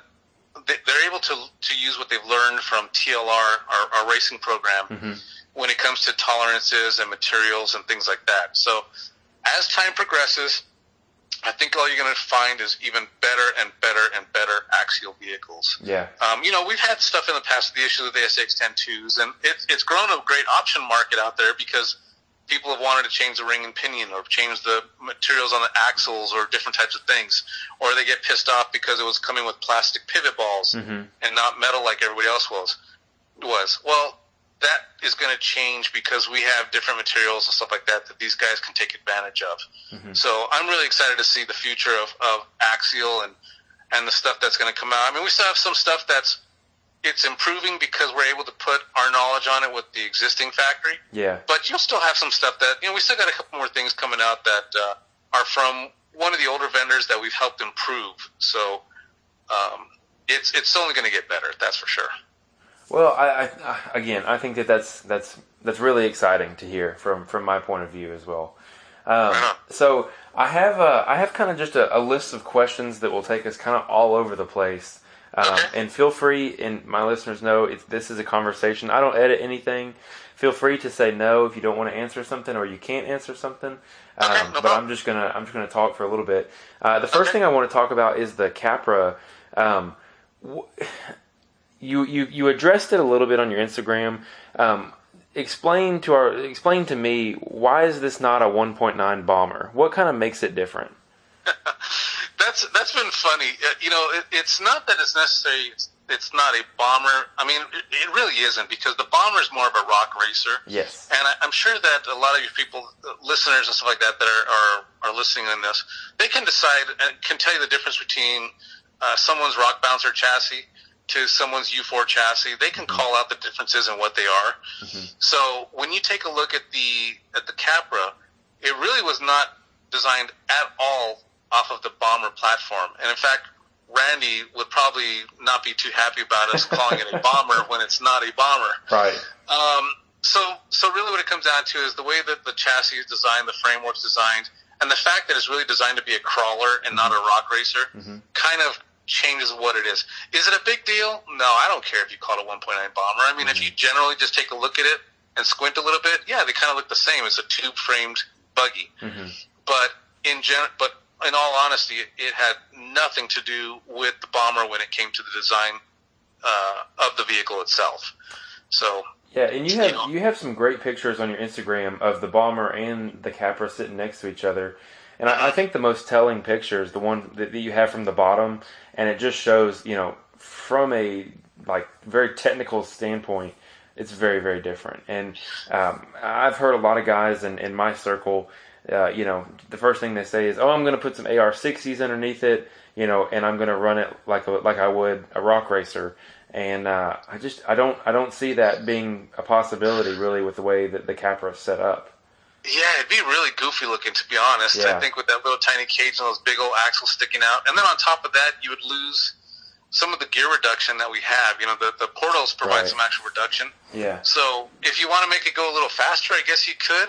they- they're able to, to use what they've learned from TLR, our, our racing program, when it comes to tolerances and materials and things like that. So as time progresses, I think all you're going to find is even better and better and better axial vehicles. Yeah, Um, you know, we've had stuff in the past, the issues with the SCX10 IIs, and it, it's grown a great option market out there because people have wanted to change the ring and pinion or change the materials on the axles or different types of things. Or they get pissed off because it was coming with plastic pivot balls mm-hmm. and not metal like everybody else was. Was well, that is going to change because we have different materials and stuff like that that these guys can take advantage of. Mm-hmm. So I'm really excited to see the future of, of Axial and and the stuff that's going to come out. I mean, we still have some stuff that's it's improving because we're able to put our knowledge on it with the existing factory. yeah, But you'll still have some stuff that you know we still got a couple more things coming out that uh, are from one of the older vendors that we've helped improve. So um, it's it's only going to get better. That's for sure. Well, I, I again, I think that that's that's that's really exciting to hear from from my point of view as well. Um, Right so I have uh, I have kind of just a, a list of questions that will take us kind of all over the place. Um, Okay. and feel free, and my listeners know it's, this is a conversation. I don't edit anything. Feel free to say no if you don't want to answer something or you can't answer something. Um, Okay, no but. I'm just gonna I'm just gonna talk for a little bit. Uh, the first Okay. thing I want to talk about is the Capra. Um, you, you you addressed it a little bit on your Instagram. Um, explain to our explain to me why is this not a 1.9 bomber? What kind of makes it different? <laughs> That's that's been funny. Uh, you know, it, it's not that it's necessary. It's, it's not a bomber. I mean, it, it really isn't because the bomber is more of a rock racer. Yes. And I, I'm sure that a lot of your people, uh, listeners and stuff like that, that are, are, are listening in this, they can decide and can tell you the difference between uh, someone's rock bouncer chassis to someone's U4 chassis. They can call out the differences in what they are. So when you take a look at the at the Capra, it really was not designed at all off of the bomber platform. And in fact, Randy would probably not be too happy about us calling it a bomber when it's not a bomber. Right. Um, so, so really, what it comes down to is the way that the chassis is designed, the framework's designed, and the fact that it's really designed to be a crawler and not a rock racer, mm-hmm. kind of changes what it is. Is it a big deal? No, I don't care if you call it a 1.9 bomber. I mean, if you mm-hmm. generally just take a look at it and squint a little bit, yeah, they kind of look the same. It's a tube-framed buggy, mm-hmm. but in gen- but in all honesty, it, had nothing to do with the bomber when it came to the design uh, of the vehicle itself. So Yeah, and you have Yeah. you have some great pictures on your Instagram of the bomber and the Capra sitting next to each other. And I, I think the most telling picture is the one that, that you have from the bottom, and it just shows, you know, from a like very technical standpoint, it's very very different. And um, I've heard a lot of guys in, in my circle, uh, you know, the first thing they say is, "Oh, I'm going to put some AR60s underneath it," you know, and I'm going to run it like a, like I would a rock racer. And uh, I just I don't I don't see that being a possibility really with the way that the Capra is set up. Yeah, it'd be really goofy looking, to be honest. Yeah. I think with that little tiny cage and those big old axles sticking out, and then on top of that, you would lose some of the gear reduction that we have. You know, the the portals provide Right. some actual reduction. Yeah. So if you want to make it go a little faster, I guess you could.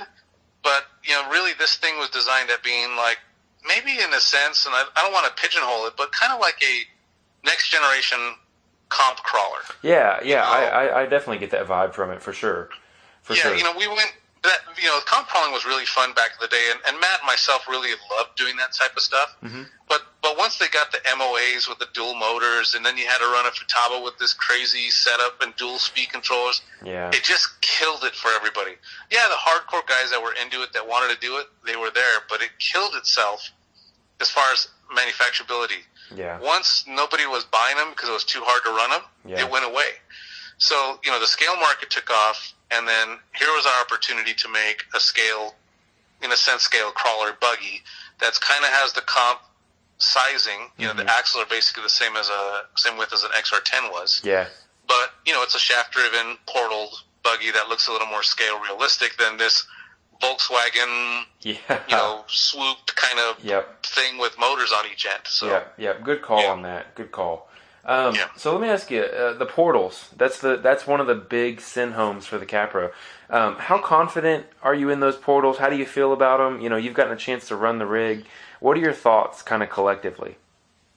But you know, really, this thing was designed at being like maybe in a sense, and I, I don't want to pigeonhole it, but kind of like a next generation comp crawler. Yeah, yeah, know? I, I, I definitely get that vibe from it for sure. For yeah, sure. you know, we went. That you know, comp crawling was really fun back in the day, and, and Matt and myself really loved doing that type of stuff. Mm-hmm. But but once they got the MOAs with the dual motors, and then you had to run a Futaba with this crazy setup and dual speed controllers, Yeah. it just killed it for everybody. Yeah, the hardcore guys that were into it that wanted to do it, they were there, but it killed itself as far as manufacturability. Yeah. Once nobody was buying them because it was too hard to run them, Yeah. it went away. So, you know, the scale market took off, and then here was our opportunity to make a scale, in a sense, scale crawler buggy that's kind of has the comp sizing. You know, the mm-hmm. axles are basically the same as a same width as an XR10 was, Yeah. but you know, it's a shaft-driven portaled buggy that looks a little more scale realistic than this Volkswagen, Yeah. you know, swooped kind of Yep. thing with motors on each end. So. Yeah, yeah, good call Yeah. on that. Good call. Um, Yeah. So let me ask you, uh, the portals. That's the that's one of the big sin homes for the Capra. Um, how confident are you in those portals? How do you feel about them? You know, you've gotten a chance to run the rig. What are your thoughts, kind of collectively?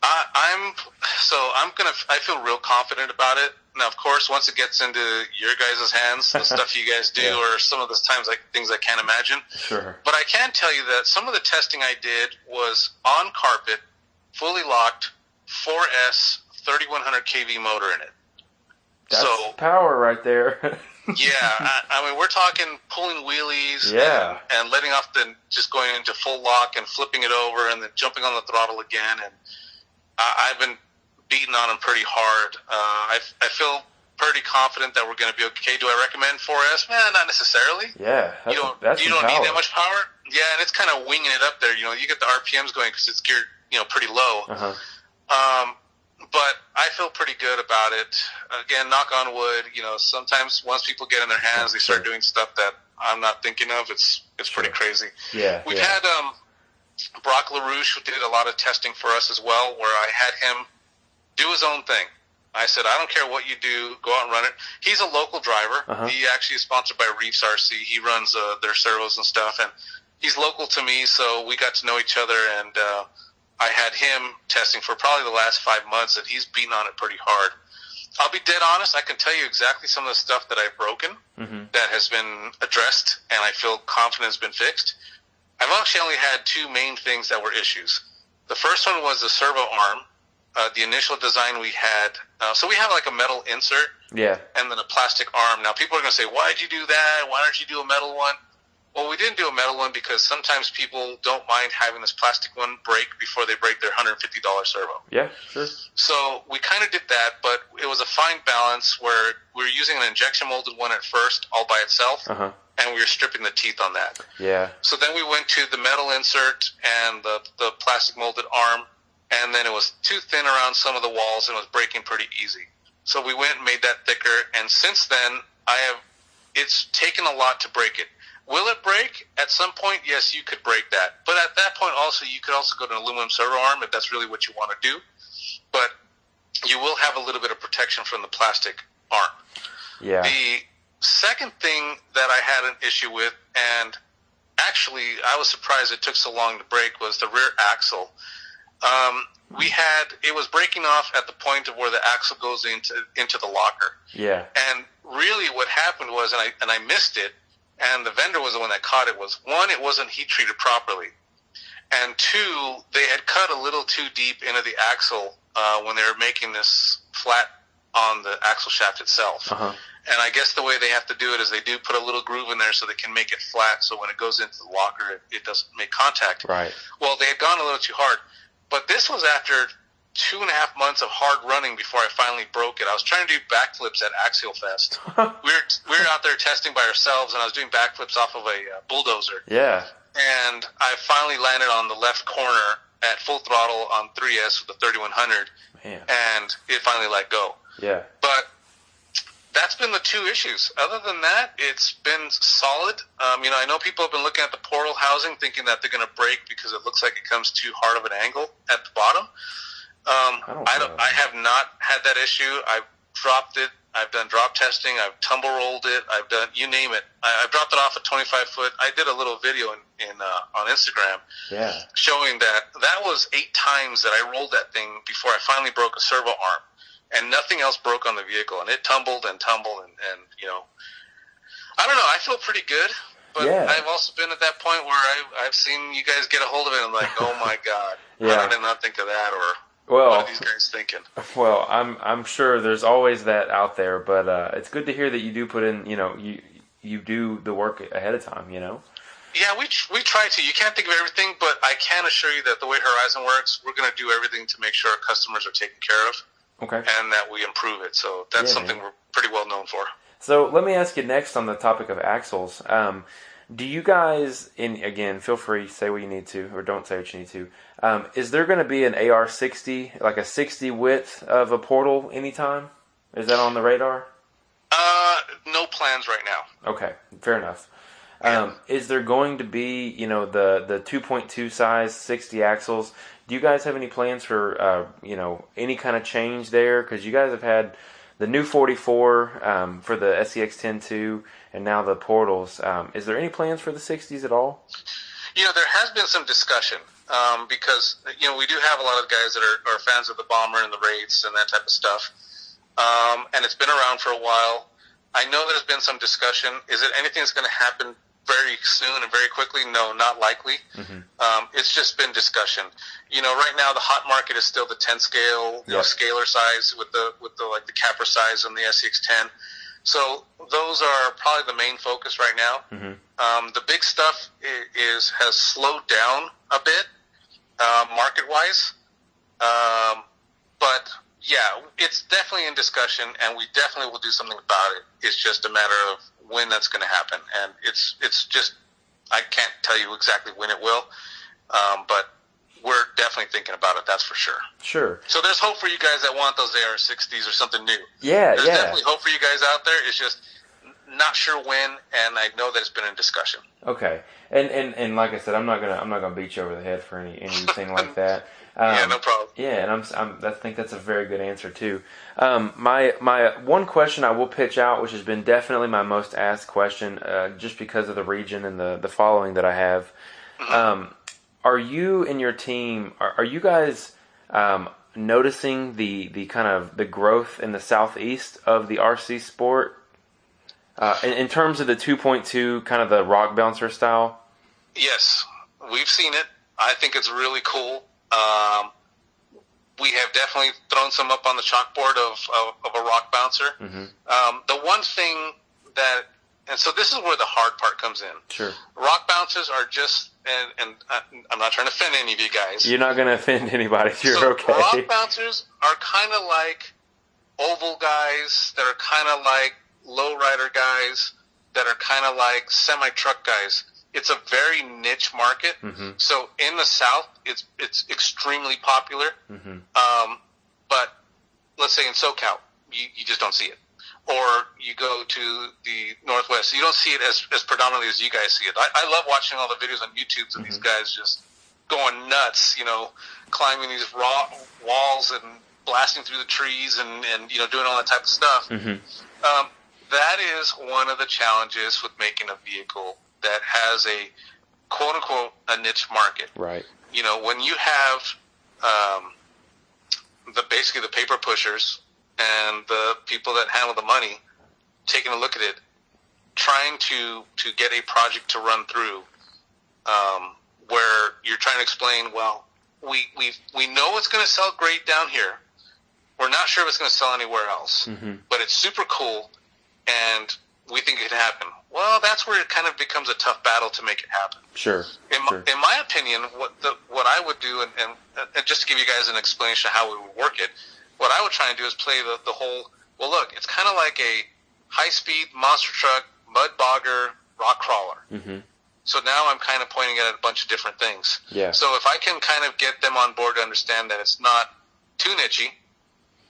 I, I'm so I'm gonna. I feel real confident about it. Now, of course, once it gets into your guys' hands, the <laughs> stuff you guys do, Yeah. or some of the times like things I can't imagine. Sure. But I can tell you that some of the testing I did was on carpet, fully locked, 4S 3100 kV motor in it. That's so power right there. <laughs> yeah, I, I mean we're talking pulling wheelies, Yeah. and, and letting off the just going into full lock and flipping it over, and then jumping on the throttle again. And I, I've been beating on them pretty hard. Uh, I, I feel pretty confident that we're going to be okay. Do I recommend 4S? Man, not necessarily. yeah, you don't that's you don't power. need that much power. Yeah, and it's kind of winging it up there. You know, you get the RPMs going because it's geared you know pretty low. Uh-huh. Um, but I feel pretty good about it. Again, knock on wood. You know, sometimes once people get in their hands, they start doing stuff that I'm not thinking of. It's it's pretty crazy. Yeah, We've yeah. had um, Brock LaRouche who did a lot of testing for us as well, where I had him do his own thing. I said, I don't care what you do, go out and run it. He's a local driver. Uh-huh. He actually is sponsored by Reefs RC. He runs uh, their servos and stuff, and he's local to me, so we got to know each other. And uh, I had him testing for probably the last five months, and he's beaten on it pretty hard. I'll be dead honest. I can tell you exactly some of the stuff that I've broken Mhm. that has been addressed, and I feel confident has been fixed. I've actually only had two main things that were issues. The first one was the servo arm. Uh, the initial design we had, uh, so we have like a metal insert Yeah. and then a plastic arm. Now people are going to say, "Why'd you do that? Why don't you do a metal one?" Well, we didn't do a metal one because sometimes people don't mind having this plastic one break before they break their hundred fifty dollars servo. Yeah, sure. So we kind of did that, but it was a fine balance where we were using an injection molded one at first, all by itself, Uh-huh. and we were stripping the teeth on that. Yeah. So then we went to the metal insert and the, the plastic molded arm, and then it was too thin around some of the walls and it was breaking pretty easy. So we went and made that thicker, and since then, I have, it's taken a lot to break it. Will it break? At some point, yes, you could break that. But at that point, also, you could also go to an aluminum servo arm if that's really what you want to do. But you will have a little bit of protection from the plastic arm. Yeah. The second thing that I had an issue with, and actually I was surprised it took so long to break, was the rear axle. Um, we had it was breaking off at the point of where the axle goes into into the locker, Yeah. and really what happened was, and I and I missed it, and the vendor was the one that caught it. Was one, it wasn't heat treated properly, and two, they had cut a little too deep into the axle uh, when they were making this flat on the axle shaft itself. Uh-huh. And I guess the way they have to do it is they do put a little groove in there so they can make it flat. So when it goes into the locker, it, it doesn't make contact. Right. Well, they had gone a little too hard, but this was after two and a half months of hard running before I finally broke it. I was trying to do backflips at Axial Fest. <laughs> we were we were out there testing by ourselves, and I was doing backflips off of a uh, bulldozer. Yeah. And I finally landed on the left corner at full throttle on 3S with the 3100, Man. and it finally let go. Yeah. But that's been the two issues. Other than that, it's been solid. Um, you know, I know people have been looking at the portal housing, thinking that they're going to break because it looks like it comes too hard of an angle at the bottom. Um, I don't I, don't. I have not had that issue. I've dropped it. I've done drop testing. I've tumble rolled it. I've done you name it. I, I've dropped it off a 25 foot. I did a little video in, in uh, on Instagram Yeah. showing that that was eight times that I rolled that thing before I finally broke a servo arm, and nothing else broke on the vehicle, and it tumbled and tumbled, and, and you know, I don't know. I feel pretty good. but Yeah. I've also been at that point where I, I've seen you guys get a hold of it and like, oh my <laughs> god, Yeah. how did not think of that? Or Well, what are these guys thinking? <laughs> Well, I'm I'm sure there's always that out there, but uh, it's good to hear that you do put in, you know, you you do the work ahead of time, you know. Yeah, we we try to. You can't think of everything, but I can assure you that the way Horizon works, we're going to do everything to make sure our customers are taken care of Okay. and that we improve it. So that's Yeah, something man. we're pretty well known for. So let me ask you next on the topic of axles. Um, do you guys, in again, feel free say what you need to, or don't say what you need to. Um, is there going to be an AR60, like a 60 width of a portal anytime? Is that on the radar? Uh, no plans right now. Okay, fair enough. Um, is there going to be, you know, the the 2.2 size 60 axles? Do you guys have any plans for, uh, you know, any kind of change there? Because you guys have had the new 44 um, for the SCX10 II and now the portals. Um, is there any plans for the 60s at all? You know, there has been some discussion um, because you know we do have a lot of guys that are, are fans of the bomber and the Wraiths and that type of stuff, um, and it's been around for a while. I know there's been some discussion. Is it anything that's going to happen very soon and very quickly? No, not likely. Um, it's just been discussion. You know, right now the hot market is still the 10 scale, you know, scalar size with the with the like the Capra size and the SCX10. So those are probably the main focus right now. Um, the big stuff is, is has slowed down a bit uh, market wise, um, but yeah, it's definitely in discussion, and we definitely will do something about it. It's just a matter of when that's going to happen, and it's it's just I can't tell you exactly when it will, um, but we're definitely thinking about it. That's for sure. Sure. So there's hope for you guys that want those AR60s or something new. Yeah, There's yeah. definitely hope for you guys out there. It's just not sure when, and I know that it's been in discussion. Okay. And, and and like I said, I'm not gonna I'm not gonna beat you over the head for any anything like <laughs> that. Um, yeah, no problem. Yeah, and I'm, I'm I think that's a very good answer too. Um, my my one question I will pitch out, which has been definitely my most asked question, uh, just because of the region and the the following that I have. Um, are you and your team are, are you guys um, noticing the the kind of the growth in the southeast of the RC sport uh, in, in terms of the 2.2 kind of the rock bouncer style? Yes, we've seen it. I think it's really cool. Um, we have definitely thrown some up on the chalkboard of, of, of a rock bouncer. Um, the one thing that, and so this is where the hard part comes in. Sure. Rock bouncers are just, and, and I- I'm not trying to offend any of you guys. You're not going to offend anybody. You're so okay. rock bouncers are kind of like oval guys that are kind of like lowrider guys that are kind of like semi truck guys. It's a very niche market. Mm-hmm. So in the South, it's it's extremely popular. Mm-hmm. Um, but let's say in SoCal, you, you just don't see it. Or you go to the Northwest, you don't see it as, as predominantly as you guys see it. I, I love watching all the videos on YouTube of these guys just going nuts, you know, climbing these raw walls and blasting through the trees and, and you know, doing all that type of stuff. Um, that is one of the challenges with making a vehicle that has a quote unquote a niche market Right. you know, when you have um, the basically the paper pushers and the people that handle the money taking a look at it, trying to to get a project to run through, um, where you're trying to explain, well, we we we know it's going to sell great down here. We're not sure if it's going to sell anywhere else, but it's super cool, and we think it can happen. Well, that's where it kind of becomes a tough battle to make it happen Sure. in, sure. my, in my opinion, what the what I would do, and, and, and just to give you guys an explanation of how we would work it, what I would try and do is play the, the whole. Well, look, it's kind of like a high speed monster truck, mud bogger, rock crawler. Mhm. So now I'm kind of pointing at a bunch of different things. Yeah. So if I can kind of get them on board to understand that it's not too nichey,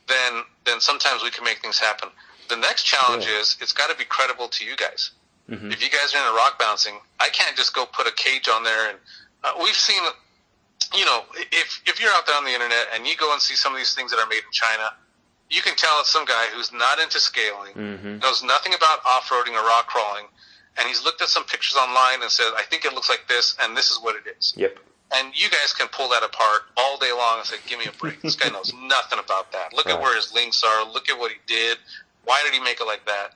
then then sometimes we can make things happen. The next challenge is it's got to be credible to you guys. Mhm. If you guys are into rock bouncing, I can't just go put a cage on there. And uh, we've seen, you know, if if you're out there on the internet and you go and see some of these things that are made in China, you can tell it's some guy who's not into scaling, Mhm. knows nothing about off roading or rock crawling, and he's looked at some pictures online and said, "I think it looks like this, and this is what it is." Yep. And you guys can pull that apart all day long and say, "Give me a break. This guy <laughs> knows nothing about that. Look Right. at where his links are. Look at what he did. Why did he make it like that?"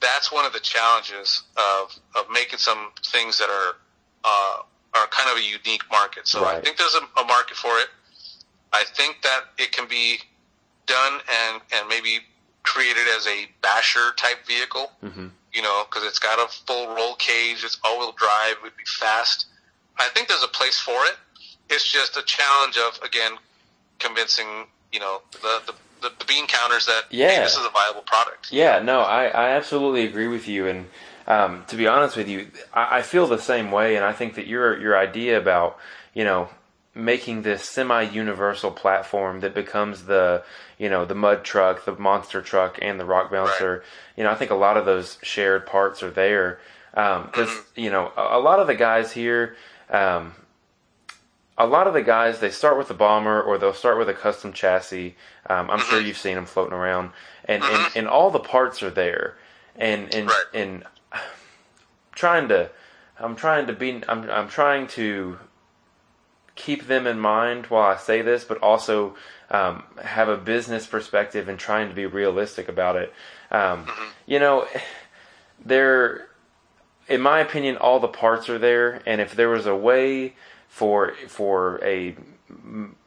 that's one of the challenges of of making some things that are uh, are kind of a unique market. So I think there's a, a market for it. I think that it can be done and and maybe created as a basher type vehicle. Mm-hmm. You know, because it's got a full roll cage, it's all wheel drive, it would be fast. I think there's a place for it. It's just a challenge of again convincing you know the the, the, the bean counters that hey, Yeah. this is a viable product. Yeah, no, I, I absolutely agree with you. And um, to be honest with you, I, I feel the same way. And I think that your your idea about you know making this semi-universal platform that becomes the you know the mud truck, the monster truck, and the rock bouncer. You know, I think a lot of those shared parts are there because you know a, a lot of the guys here. Um, a lot of the guys they start with the bomber or they'll start with a custom chassis. Um, I'm sure you've seen them floating around, and, and and all the parts are there, and and Right. and trying to, I'm trying to be, I'm I'm trying to keep them in mind while I say this, but also um, have a business perspective and trying to be realistic about it. Um, You know, there, in my opinion, all the parts are there, and if there was a way for for a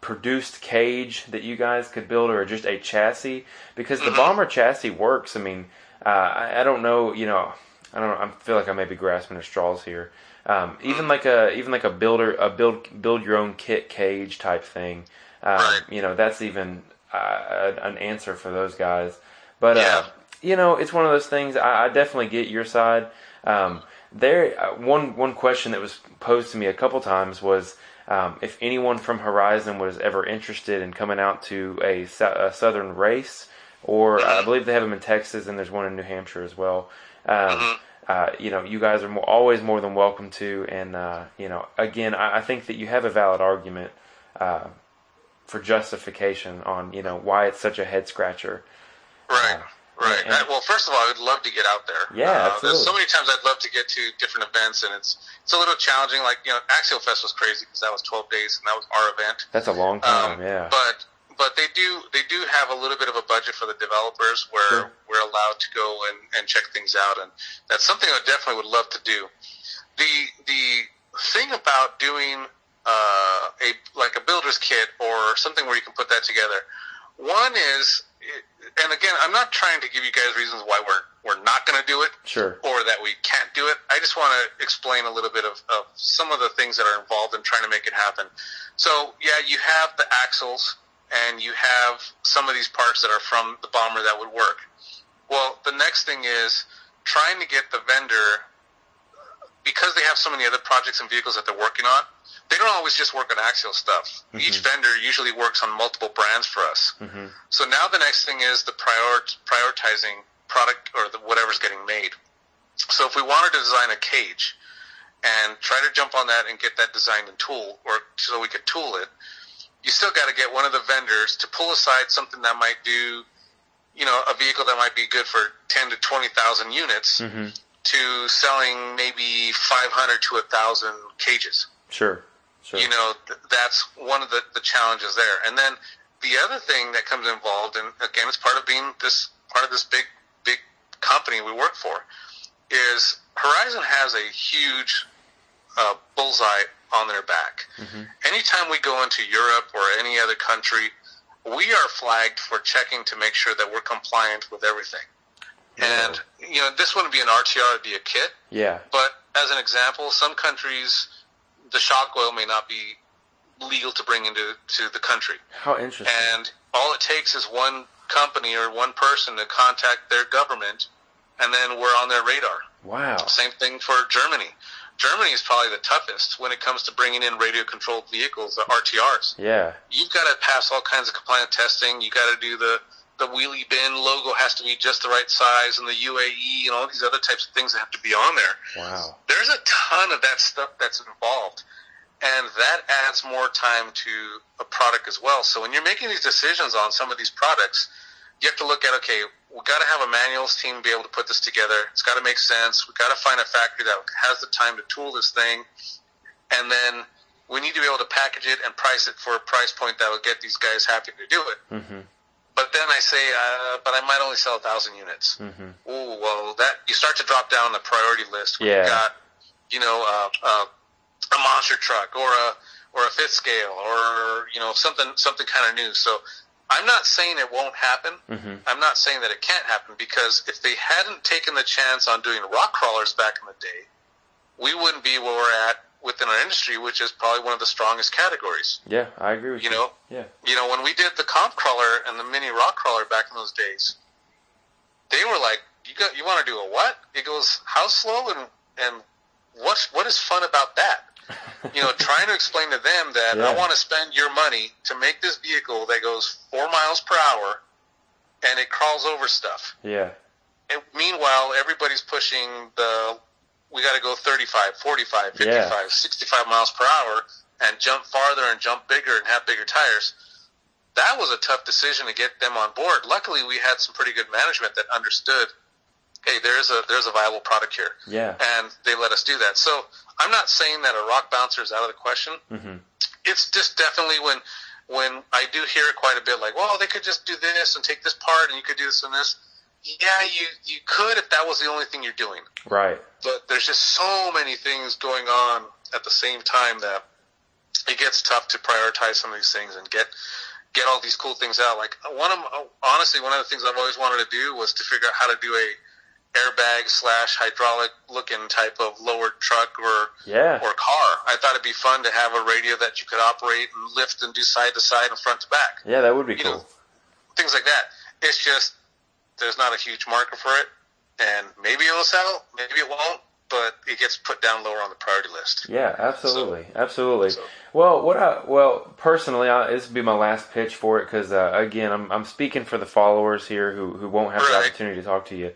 produced cage that you guys could build, or just a chassis, because the bomber chassis works. I mean, uh, I, I don't know, you know, I don't. know, I feel like I may be grasping at straws here. Um, even like a even like a builder a build build your own kit cage type thing. Um, You know, that's even uh, an answer for those guys. But uh, you know, it's one of those things. I, I definitely get your side. Um, there, uh, one one question that was posed to me a couple times was um, if anyone from Horizon was ever interested in coming out to a, a southern race, or I believe they have them in Texas, and there's one in New Hampshire as well. Um, uh, you know, you guys are more, always more than welcome to, and uh, you know, again, I, I think that you have a valid argument uh, for justification on you know why it's such a head scratcher. Right, right. and- Uh, well, first of all, I would love to get out there. Yeah, uh. There's so many times I'd love to get to different events, and it's it's a little challenging. Like you know, Axial Fest was crazy because that was 12 days, and that was our event. That's a long time, Um, yeah. But but they do they do have a little bit of a budget for the developers where Sure. we're allowed to go and, and check things out, and that's something I definitely would love to do. The the thing about doing uh, a like a builder's kit or something where you can put that together. One is, and again, I'm not trying to give you guys reasons why we're we're not going to do it Sure. or that we can't do it. I just want to explain a little bit of, of some of the things that are involved in trying to make it happen. So, yeah, you have the axles and you have some of these parts that are from the bomber that would work. Well, the next thing is trying to get the vendor, because they have so many other projects and vehicles that they're working on, they don't always just work on axial stuff. Each vendor usually works on multiple brands for us. So now the next thing is the prior, prioritizing product or the, whatever's getting made. So if we wanted to design a cage and try to jump on that and get that designed and tool, or so we could tool it, you still got to get one of the vendors to pull aside something that might do, you know, a vehicle that might be good for ten to twenty thousand units Mm-hmm. to selling maybe five hundred to a thousand cages Sure. Sure. you know th- that's one of the, the challenges there. And then the other thing that comes involved and again it's part of being this part of this big big company we work for is horizon has a huge uh, bullseye on their back. Anytime we go into europe or any other country we are flagged for checking to make sure that we're compliant with everything. And you know this wouldn't be an rtr it'd be a kit. Yeah. but as an example, some countries, the shock oil may not be legal to bring into to the country, How interesting. and all it takes is one company or one person to contact their government, and then we're on their radar. wow. Same thing for Germany. Germany is probably the toughest when it comes to bringing in radio-controlled vehicles, the RTRs. Yeah. You've got to pass all kinds of compliant testing. You got to do the the wheelie bin logo has to be just the right size, and the UAE and all these other types of things that have to be on there. Wow. there's a ton of that stuff that's involved and that adds more time to a product as well. So when you're making these decisions on some of these products you have to look at okay we've got to have a manuals team be able to put this together. It's got to make sense. We've got to find a factory that has the time to tool this thing. And then we need to be able to package it and price it for a price point that will get these guys happy to do it. Mm-hmm. But then I say, uh, but I might only sell a thousand units. Mm-hmm. Oh well, that you start to drop down the priority list. When Yeah. You got, you know, uh, uh, a monster truck or a or a fifth scale or you know something something kind of new. So I'm not saying it won't happen. Mm-hmm. I'm not saying that it can't happen because if they hadn't taken the chance on doing rock crawlers back in the day, we wouldn't be where we're at within our industry, which is probably one of the strongest categories. Yeah, I agree with you. You know, Yeah. you know, when we did the comp crawler and the mini rock crawler back in those days, they were like, "You got, you want to do a what?" It goes, "How slow and and what's what is fun about that?" <laughs> You know, trying to explain to them that Yeah. I want to spend your money to make this vehicle that goes four miles per hour and it crawls over stuff. Yeah. And meanwhile, everybody's pushing the we got to go 35, 45, 55, Yeah. 65 miles per hour and jump farther and jump bigger and have bigger tires. That was a tough decision to get them on board. Luckily, we had some pretty good management that understood, hey, there's a there's a viable product here, Yeah. and they let us do that. So I'm not saying that a rock bouncer is out of the question. Mm-hmm. It's just definitely when when I do hear it quite a bit, like, well, they could just do this and take this part, and you could do this and this. Yeah, you you could if that was the only thing you're doing Right. but there's just so many things going on at the same time that it gets tough to prioritize some of these things and get get all these cool things out. Like one of honestly, one of the things I've always wanted to do was to figure out how to do a airbag slash hydraulic looking type of lowered truck or Yeah. or car. I thought it'd be fun to have a radio that you could operate and lift and do side to side and front to back Yeah, that would be you cool. know, things like that. It's just there's not a huge market for it, and maybe it'll sell, maybe it won't, but it gets put down lower on the priority list. Yeah, absolutely, absolutely. so- Well, what I well personally, I, this would be my last pitch for it because uh, again, I'm I'm speaking for the followers here who who won't have the opportunity to talk to you.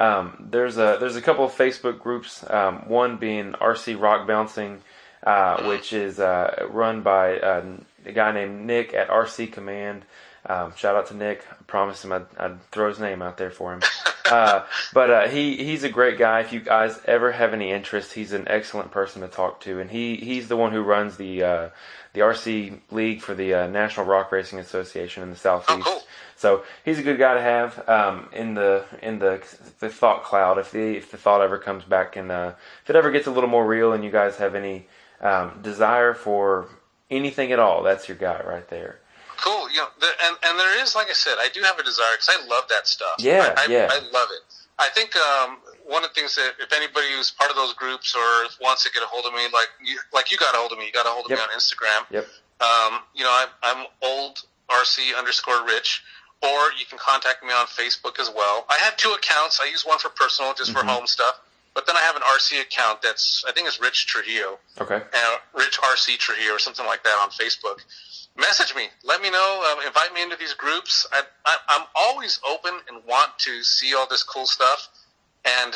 Um, there's a there's a couple of Facebook groups. Um, one being RC Rock Bouncing, uh, which is uh, run by uh, a guy named Nick at RC Command. Um, shout out to Nick. I promised him I'd, I'd throw his name out there for him. Uh, but uh, he he's a great guy. If you guys ever have any interest, he's an excellent person to talk to, and he he's the one who runs the uh, the RC League for the uh, National Rock Racing Association in the Southeast. cool. So he's a good guy to have um, in the in the the thought cloud. If the if the thought ever comes back and uh, if it ever gets a little more real, and you guys have any um, desire for anything at all, that's your guy right there. Cool, you know, the, and and there is, like I said, I do have a desire because I love that stuff. Yeah, I, I, yeah. I love it. I think um, one of the things that if anybody who's part of those groups or wants to get a hold of me, like you, like you got a hold of me, you got a hold of Yep. me on Instagram. Yep. Um, you know, I'm, I'm old RC underscore rich, or you can contact me on Facebook as well. I have two accounts. I use one for personal, just for home stuff, but then I have an RC account that's I think it's Rich Trujillo, Okay. uh, Rich RC Trujillo, or something like that on Facebook. Message me. Let me know. Um, invite me into these groups. I, I, I'm always open and want to see all this cool stuff and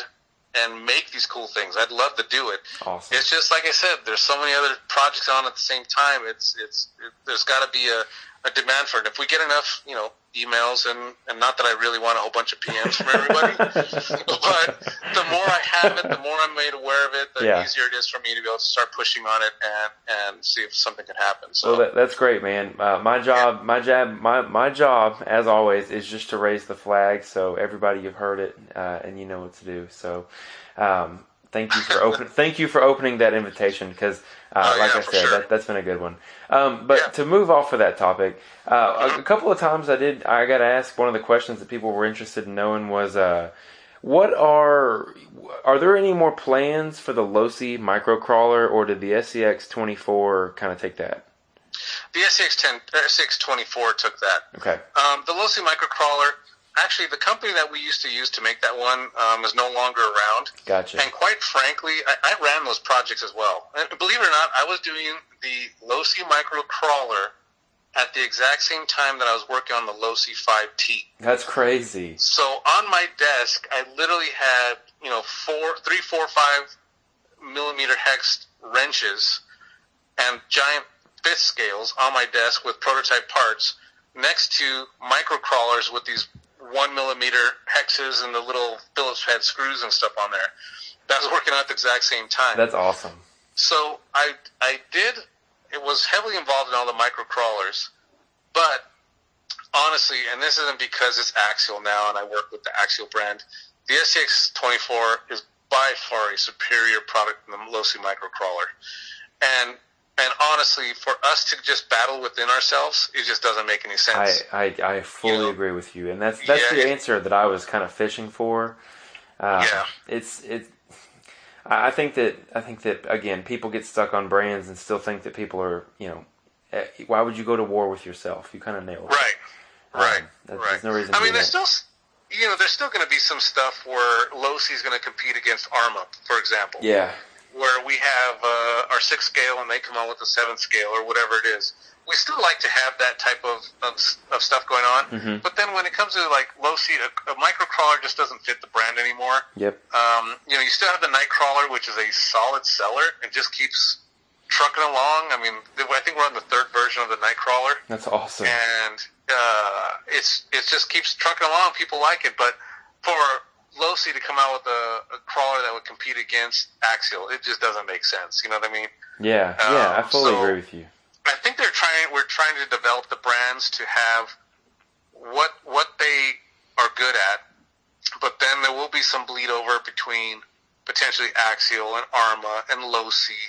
and make these cool things. I'd love to do it. Awesome. It's just like I said. There's so many other projects on at the same time. It's it's it, there's got to be a, a demand for it. If we get enough, you know, emails and and not that I really want a whole bunch of PMs from everybody, <laughs> but the more I have it, the more I'm made aware of it, the Yeah. easier it is for me to be able to start pushing on it and and see if something can happen. So Well, that, that's great, man. Uh, my job, my job, my my job, as always, is just to raise the flag. So everybody, you've heard it, uh, and you know what to do. So, um, thank you for <laughs> open. thank you for opening that invitation because, uh, Oh, like yeah, I said, sure. that, that's been a good one. Um, but Yeah. to move off of that topic, uh, a, a couple of times I did. I got asked one of the questions that people were interested in knowing was. Uh, what are are there any more plans for the Losi microcrawler, or did the SCX twenty four kind of take that? the SCX 10, SCX 24 took that. Okay. Um, the Losi microcrawler, actually, the company that we used to use to make that one um, is no longer around. Gotcha. And quite frankly, I, I ran those projects as well. And believe it or not, I was doing the Losi microcrawler at the exact same time that I was working on the Losi 5T. That's crazy. So on my desk, I literally had you know four, three, four, five millimeter hex wrenches and giant fifth scales on my desk with prototype parts next to micro crawlers with these one millimeter hexes and the little Phillips head screws and stuff on there. That was working at the exact same time. That's awesome. So I I did it was heavily involved in all the micro crawlers, but honestly, and this isn't because it's Axial now and I work with the Axial brand, the SCX 24 is by far a superior product than the Losi microcrawler. And and honestly, for us to just battle within ourselves, it just doesn't make any sense. I, I fully You know? agree with you, and that's that's Yeah, the answer that I was kind of fishing for. Uh, Yeah. it's it. I I think that I think that again, people get stuck on brands and still think that people are you know, eh, why would you go to war with yourself? You kind of nailed it. right, right, Um, that- right. there's no reason I to mean, there's that. still, you know, there's still going to be some stuff where Losi's going to compete against Arrma, for example. Yeah, where we have uh, our sixth scale and they come out with the seventh scale or whatever it is. We still like to have that type of, of, of stuff going on. Mhm. But then when it comes to like Losi, a, a microcrawler just doesn't fit the brand anymore. yep, Um, you know, you still have the Nightcrawler, which is a solid seller and just keeps trucking along. I mean, I think we're on the third version of the Nightcrawler that's awesome. and uh, it's it just keeps trucking along. People like it, but for Losi to come out with a, a crawler that would compete against Axial, it just doesn't make sense. You know what I mean? Yeah, yeah, I Um, fully so- agree with you. I think they're trying. We're trying to develop the brands to have what what they are good at, but then there will be some bleed over between potentially Axial and Arrma and Losi,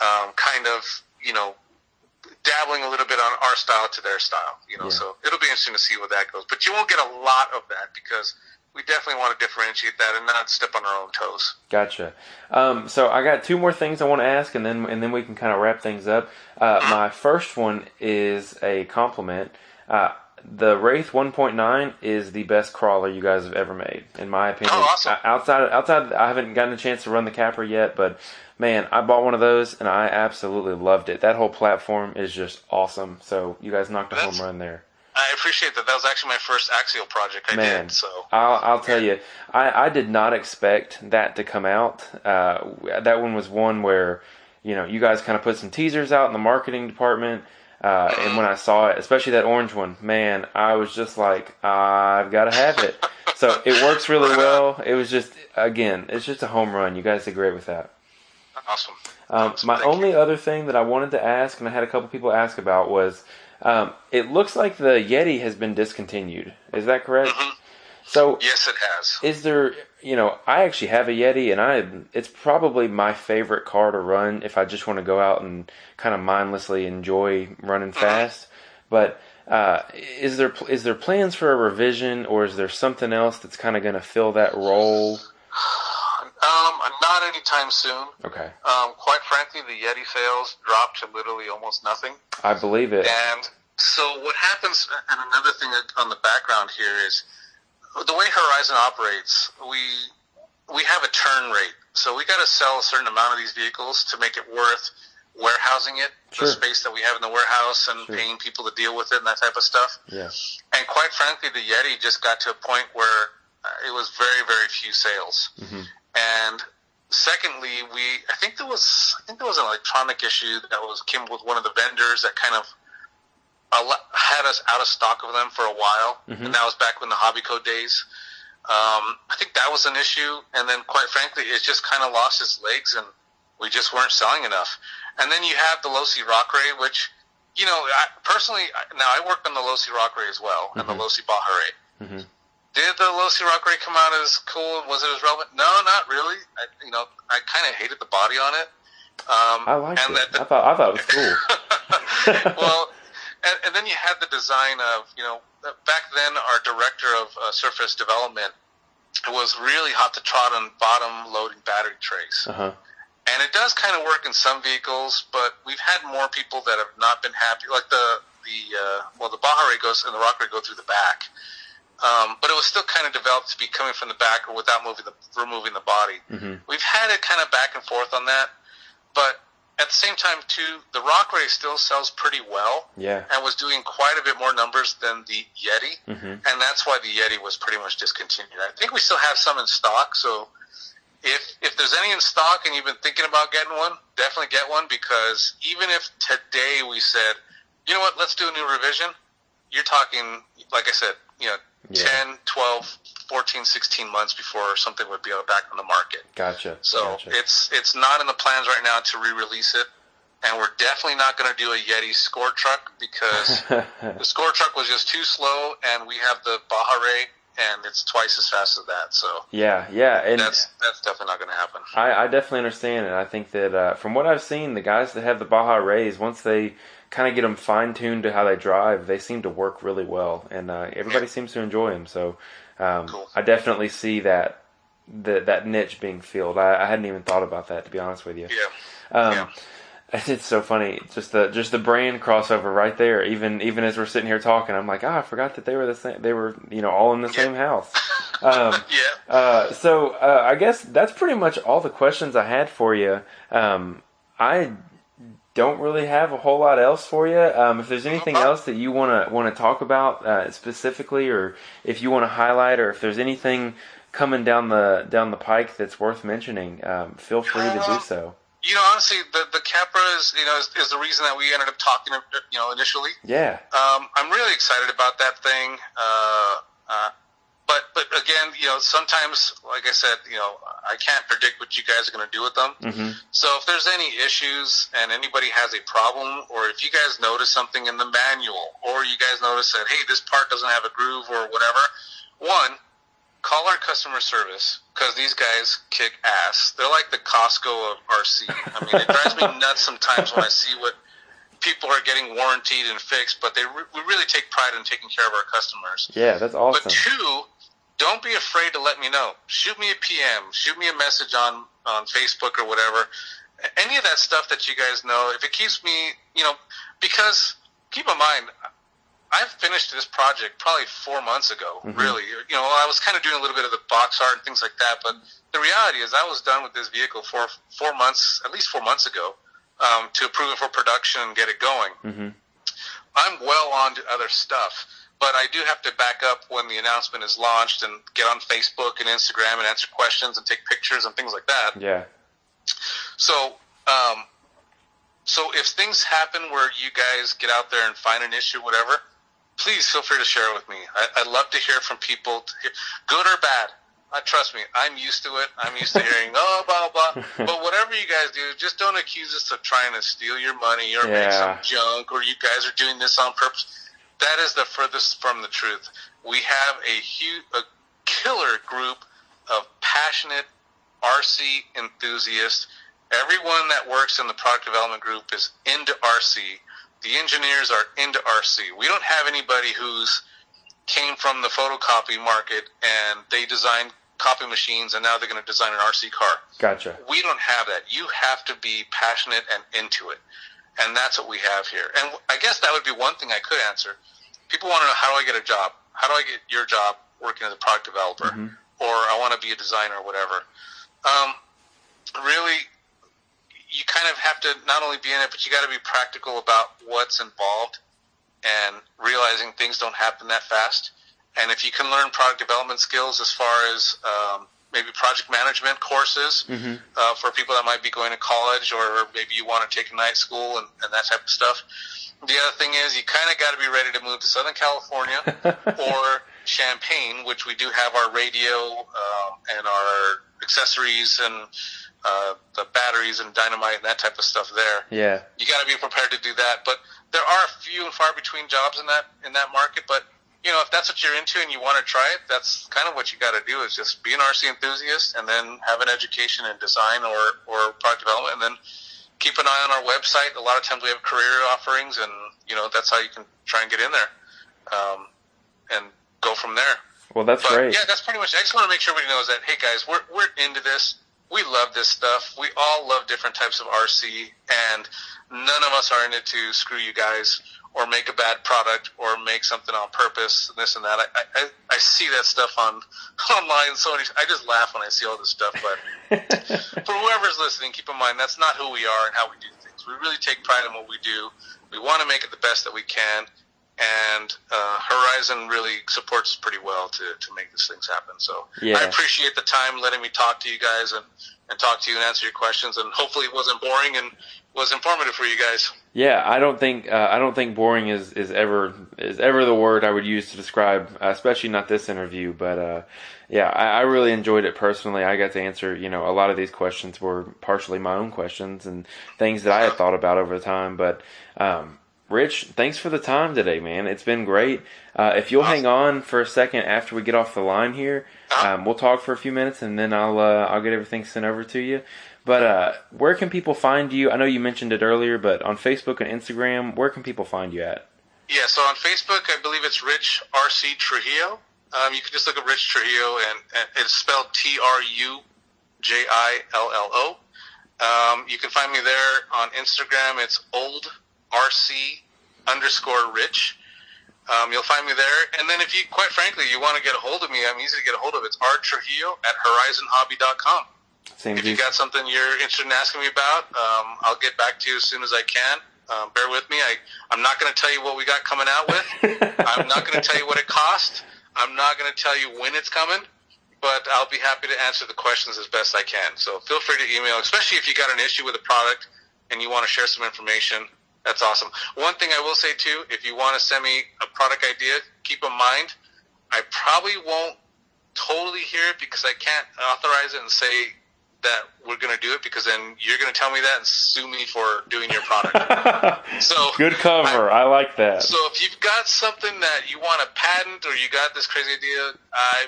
um, kind of you know dabbling a little bit on our style to their style. You know, Yeah. so it'll be interesting to see where that goes. But you won't get a lot of that because we definitely want to differentiate that and not step on our own toes. Gotcha. Um, so I got two more things I want to ask, and then and then we can kind of wrap things up. Uh, my first one is a compliment. Uh, the Wraith 1.9 is the best crawler you guys have ever made, in my opinion. Oh, awesome. Outside, outside, I haven't gotten a chance to run the Capra yet, but man, I bought one of those and I absolutely loved it. That whole platform is just awesome. So you guys knocked a That's- home run there. I appreciate that. That was actually my first Axial project I Man, did. So I'll, I'll tell you, I, I did not expect that to come out. Uh, that one was one where, you know, you guys kind of put some teasers out in the marketing department. Uh, and when I saw it, especially that orange one, man, I was just like, I've got to have it. so it works really <laughs> well. It was just, again, it's just a home run. You guys did great with that. awesome. Um, Awesome. my Thank you. only other thing that I wanted to ask, and I had a couple people ask about, was um, it looks like the Yeti has been discontinued. Is that correct? Mhm. So Yes, it has. is there you know i actually have a yeti and i it's probably my favorite car to run if i just want to go out and kind of mindlessly enjoy running fast but uh, is there is there plans for a revision or is there something else that's kind of going to fill that role <sighs> Um, not anytime soon. okay Um, quite frankly, the Yeti sales dropped to literally almost nothing. i believe it And so what happens, and another thing on the background here is the way Horizon operates, we we have a turn rate. So we got to sell a certain amount of these vehicles to make it worth warehousing it, Sure. the space that we have in the warehouse, and Sure. paying people to deal with it and that type of stuff. yeah And quite frankly, the Yeti just got to a point where uh, it was very, very few sales. Mhm. And secondly, we I think there was I think there was an electronic issue that was came with one of the vendors that kind of had us out of stock of them for a while, Mhm. and that was back when the Hobbico days. Um, I think that was an issue, and then quite frankly, it just kind of lost its legs, and we just weren't selling enough. And then you have the Losi Rock Rey, which you know, I, personally, I- now I worked on the Losi Rock Rey as well, and the. Losi Baja Rey. Mhm. Did the Losi Rock Rey come out as cool? Was it as relevant? No, not really. I, you know, I kind of hated the body on it. Um, i liked and it that i thought i thought it was cool <laughs> <laughs> well, and, and then you had the design of, you know, back then our director of uh, surface development was really hot to trot on bottom loading battery trays. uh-huh And it does kind of work in some vehicles, but we've had more people that have not been happy. Like the the uh, well, the Baja Rey goes and the Rock go through the back, um, but it was still kind of developed to be coming from the back or without moving the removing the body. Mhm. We've had it kind of back and forth on that, but at the same time too, the Rock Rey still sells pretty well yeah and was doing quite a bit more numbers than the Yeti hmm and that's why the Yeti was pretty much discontinued. I think we still have some in stock, so if if there's any in stock and you've been thinking about getting one, definitely get one because even if today we said, you know what, let's do a new revision, you're talking, like I said, you know, Yeah. ten, twelve, fourteen, sixteen 10, 12, 14, 16 months before something would be back on the market. gotcha So gotcha it's it's not in the plans right now to re-release it. and we're definitely not going to do a Yeti score truck because <laughs> the score truck was just too slow, and we have the Baja Rey, and it's twice as fast as that. So Yeah, yeah, and that's that's definitely not going to happen. I, I definitely understand it. I think that uh, from what I've seen, the guys that have the Baja Reys, once they kind of get them fine tuned to how they drive, they seem to work really well, and uh, everybody seems to enjoy them. So um, Cool. I definitely see that that that niche being filled. I, I hadn't even thought about that to be honest with you. Yeah. Um, Yeah. <laughs> It's so funny, just the just the brand crossover right there. Even even as we're sitting here talking, I'm like, ah, I forgot that they were the same. They were you know all in the same house. <laughs> Um, Yeah. uh, so uh, I guess that's pretty much all the questions I had for you. Um, I don't really have a whole lot else for you. Um, if there's anything else that you want to want to talk about uh, specifically, or if you want to highlight, or if there's anything coming down the down the pike that's worth mentioning, um, feel free to do Um, so. You know, honestly, the the Capra is you know is, is the reason that we ended up talking. You know, initially. Yeah, Um, I'm really excited about that thing. Uh, uh, but but again, you know, sometimes, like I said, you know, I can't predict what you guys are going to do with them. hmm So if there's any issues and anybody has a problem, or if you guys notice something in the manual, or you guys notice that hey, this part doesn't have a groove or whatever, one, call our customer service because these guys kick ass. They're like the Costco of RC. I mean, it drives me <laughs> nuts sometimes when I see what people are getting warranted and fixed, but they re- we really take pride in taking care of our customers. yeah, that's awesome. But two, don't be afraid to let me know. Shoot me a PM, shoot me a message on on Facebook or whatever. Any of that stuff that you guys know, if it keeps me, you know, because keep in mind, I finished this project probably four months ago. Really, you know, I was kind of doing a little bit of the box art and things like that, but the reality is, I was done with this vehicle for four months, at least four months ago, um, to approve it for production and get it going. hmm I'm well on to other stuff, but I do have to back up when the announcement is launched and get on Facebook and Instagram and answer questions and take pictures and things like that. Yeah, So, um, so if things happen where you guys get out there and find an issue, whatever, please feel free to share it with me. I, I'd love to hear from people, to hear, good or bad. Uh, trust me, I'm used to it. I'm used to hearing, <laughs> oh, blah, blah. Blah. <laughs> But whatever you guys do, just don't accuse us of trying to steal your money or make some Yeah. junk or you guys are doing this on purpose. That is the furthest from the truth. We have a huge, a killer group of passionate RC enthusiasts. Everyone that works in the product development group is into RC. The engineers are into RC. We don't have anybody who's came from the photocopy market and they designed copy machines and now they're going to design an RC car. gotcha. We don't have that. You have to be passionate and into it. And that's what we have here. And I guess that would be one thing I could answer. People want to know how do I get a job? How do I get your job working as a product developer? Or I want to be a designer or whatever. Um, really, you kind of have to not only be in it, but you got to be practical about what's involved and realizing things don't happen that fast. And if you can learn product development skills as far as um, maybe project management courses uh, for people that might be going to college or maybe you want to take a night school and, and that type of stuff. The other thing is you kind of got to be ready to move to Southern California <laughs> or Champaign, which we do have our radio um, and our accessories and uh, the batteries and dynamite and that type of stuff there Yeah, you got to be prepared to do that. But there are a few and far between jobs in that in that market. But you know, if that's what you're into and you want to try it, that's kind of what you got to do. Is just be an RC enthusiast and then have an education in design or or product development, and then keep an eye on our website. A lot of times we have career offerings, and you know that's how you can try and get in there, um, and go from there. well, that's But great. yeah, that's pretty much. It. I just want to make sure everybody knows that. Hey guys, we're we're into this. We love this stuff. We all love different types of RC, and none of us are in it to screw you guys or make a bad product or make something on purpose and this and that. I I, I see that stuff on <laughs> online. So many, I just laugh when I see all this stuff. But <laughs> for whoever's listening, keep in mind that's not who we are and how we do things. We really take pride in what we do. We want to make it the best that we can, and uh, Horizon really supports us pretty well to, to make these things happen. So Yeah. I appreciate the time letting me talk to you guys and, and talk to you and answer your questions. And hopefully it wasn't boring and was informative for you guys. Yeah, I don't think uh, I don't think boring is, is ever is ever the word I would use to describe, uh, especially not this interview. But uh, yeah, I, I, really enjoyed it personally. I got to answer, you know, a lot of these questions were partially my own questions and things that I had thought about over the time. But um, Rich, thanks for the time today, man. It's been great. Uh, if you'll hang on for a second after we get off the line here, um, we'll talk for a few minutes and then I'll uh, I'll get everything sent over to you. But uh, where can people find you? I know you mentioned it earlier, but on Facebook and Instagram, where can people find you at? Yeah, so on Facebook, I believe it's Rich RC Trujillo. Um, you can just look up Rich Trujillo, and, and it's spelled T R U J I L L O. Um, you can find me there on Instagram. It's old RC underscore Rich. Um, you'll find me there. And then if you, quite frankly, you want to get a hold of me, I'm easy to get a hold of. It's R Trujillo at horizonhobby.com. Same if you got something you're interested in asking me about, um, I'll get back to you as soon as I can. Um, bear with me. I, I'm not going to tell you what we got coming out with. <laughs> I'm not going to tell you what it cost. I'm not going to tell you when it's coming, but I'll be happy to answer the questions as best I can. So feel free to email, especially if you got an issue with a product and you want to share some information. That's awesome. One thing I will say too, if you want to send me a product idea, keep in mind, I probably won't totally hear it because I can't authorize it and say that we're going to do it because then you're going to tell me that and sue me for doing your product. <laughs> so good cover. I, I, like that. So if you've got something that you want to patent or you got this crazy idea, I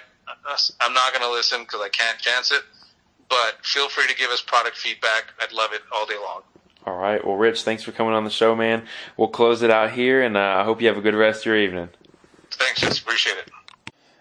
I'm not going to listen because I can't chance it. But feel free to give us product feedback. I'd love it all day long. All right. Well, Rich, thanks for coming on the show, man. We'll close it out here, and uh, I hope you have a good rest of your evening. Thanks, just appreciate it.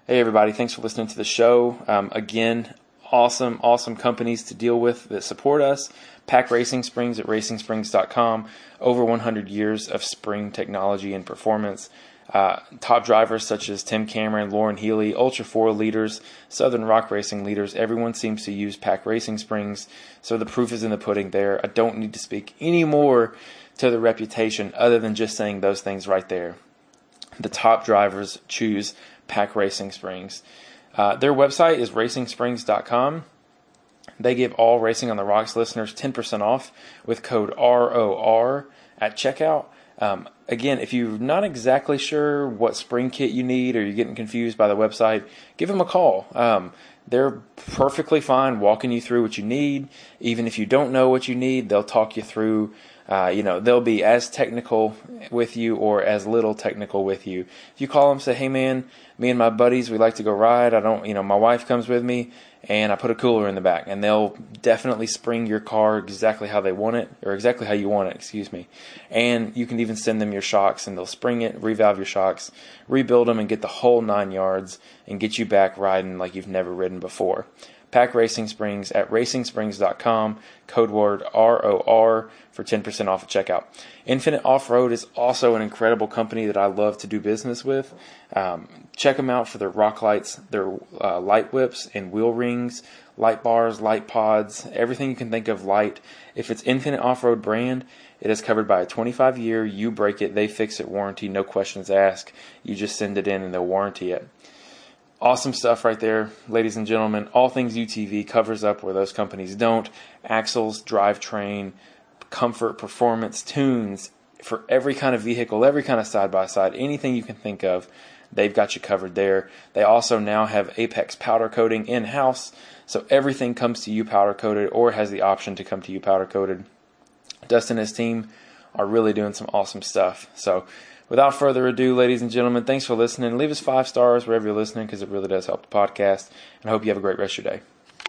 Hey, everybody. Thanks for listening to the show. Um, again, awesome, awesome companies to deal with that support us. PAC Racing Springs at racingsprings.com. Over 100 years of spring technology and performance. Uh, top drivers such as Tim Cameron, Loren Healy, Ultra 4 leaders, Southern Rock Racing leaders, everyone seems to use PAC Racing Springs, so the proof is in the pudding there. I don't need to speak any more to the reputation other than just saying those things right there. The top drivers choose PAC Racing Springs. Uh, their website is racingsprings.com. They give all Racing on the Rocks listeners 10% off with code ROR at checkout. Um, again, if you're not exactly sure what spring kit you need or you're getting confused by the website, give them a call. Um, they're perfectly fine walking you through what you need. Even if you don't know what you need, they'll talk you through uh, you know, they'll be as technical with you or as little technical with you. If you call them, say, "Hey, man, me and my buddies, we like to go ride. I don't, you know, my wife comes with me, and I put a cooler in the back," and they'll definitely spring your car exactly how they want it, or exactly how you want it. Excuse me. And you can even send them your shocks, and they'll spring it, revalve your shocks, rebuild them, and get the whole nine yards, and get you back riding like you've never ridden before. PAC Racing Springs at racingsprings.com, code word ROR for 10% off at checkout. Infinite Off Road is also an incredible company that I love to do business with. Um, check them out for their rock lights, their uh, light whips and wheel rings, light bars, light pods, everything you can think of light. If it's Infinite Off Road brand, it is covered by a 25 year you break it, they fix it warranty, no questions asked. You just send it in and they'll warranty it. Awesome stuff right there, ladies and gentlemen. All things UTV covers up where those companies don't. Axles, drivetrain, comfort, performance, tunes for every kind of vehicle, every kind of side by side, anything you can think of, they've got you covered there. They also now have Apex powder coating in house, so everything comes to you powder coated or has the option to come to you powder coated. Dustin and his team are really doing some awesome stuff. So without further ado, ladies and gentlemen, thanks for listening. Leave us five stars wherever you're listening because it really does help the podcast. And I hope you have a great rest of your day.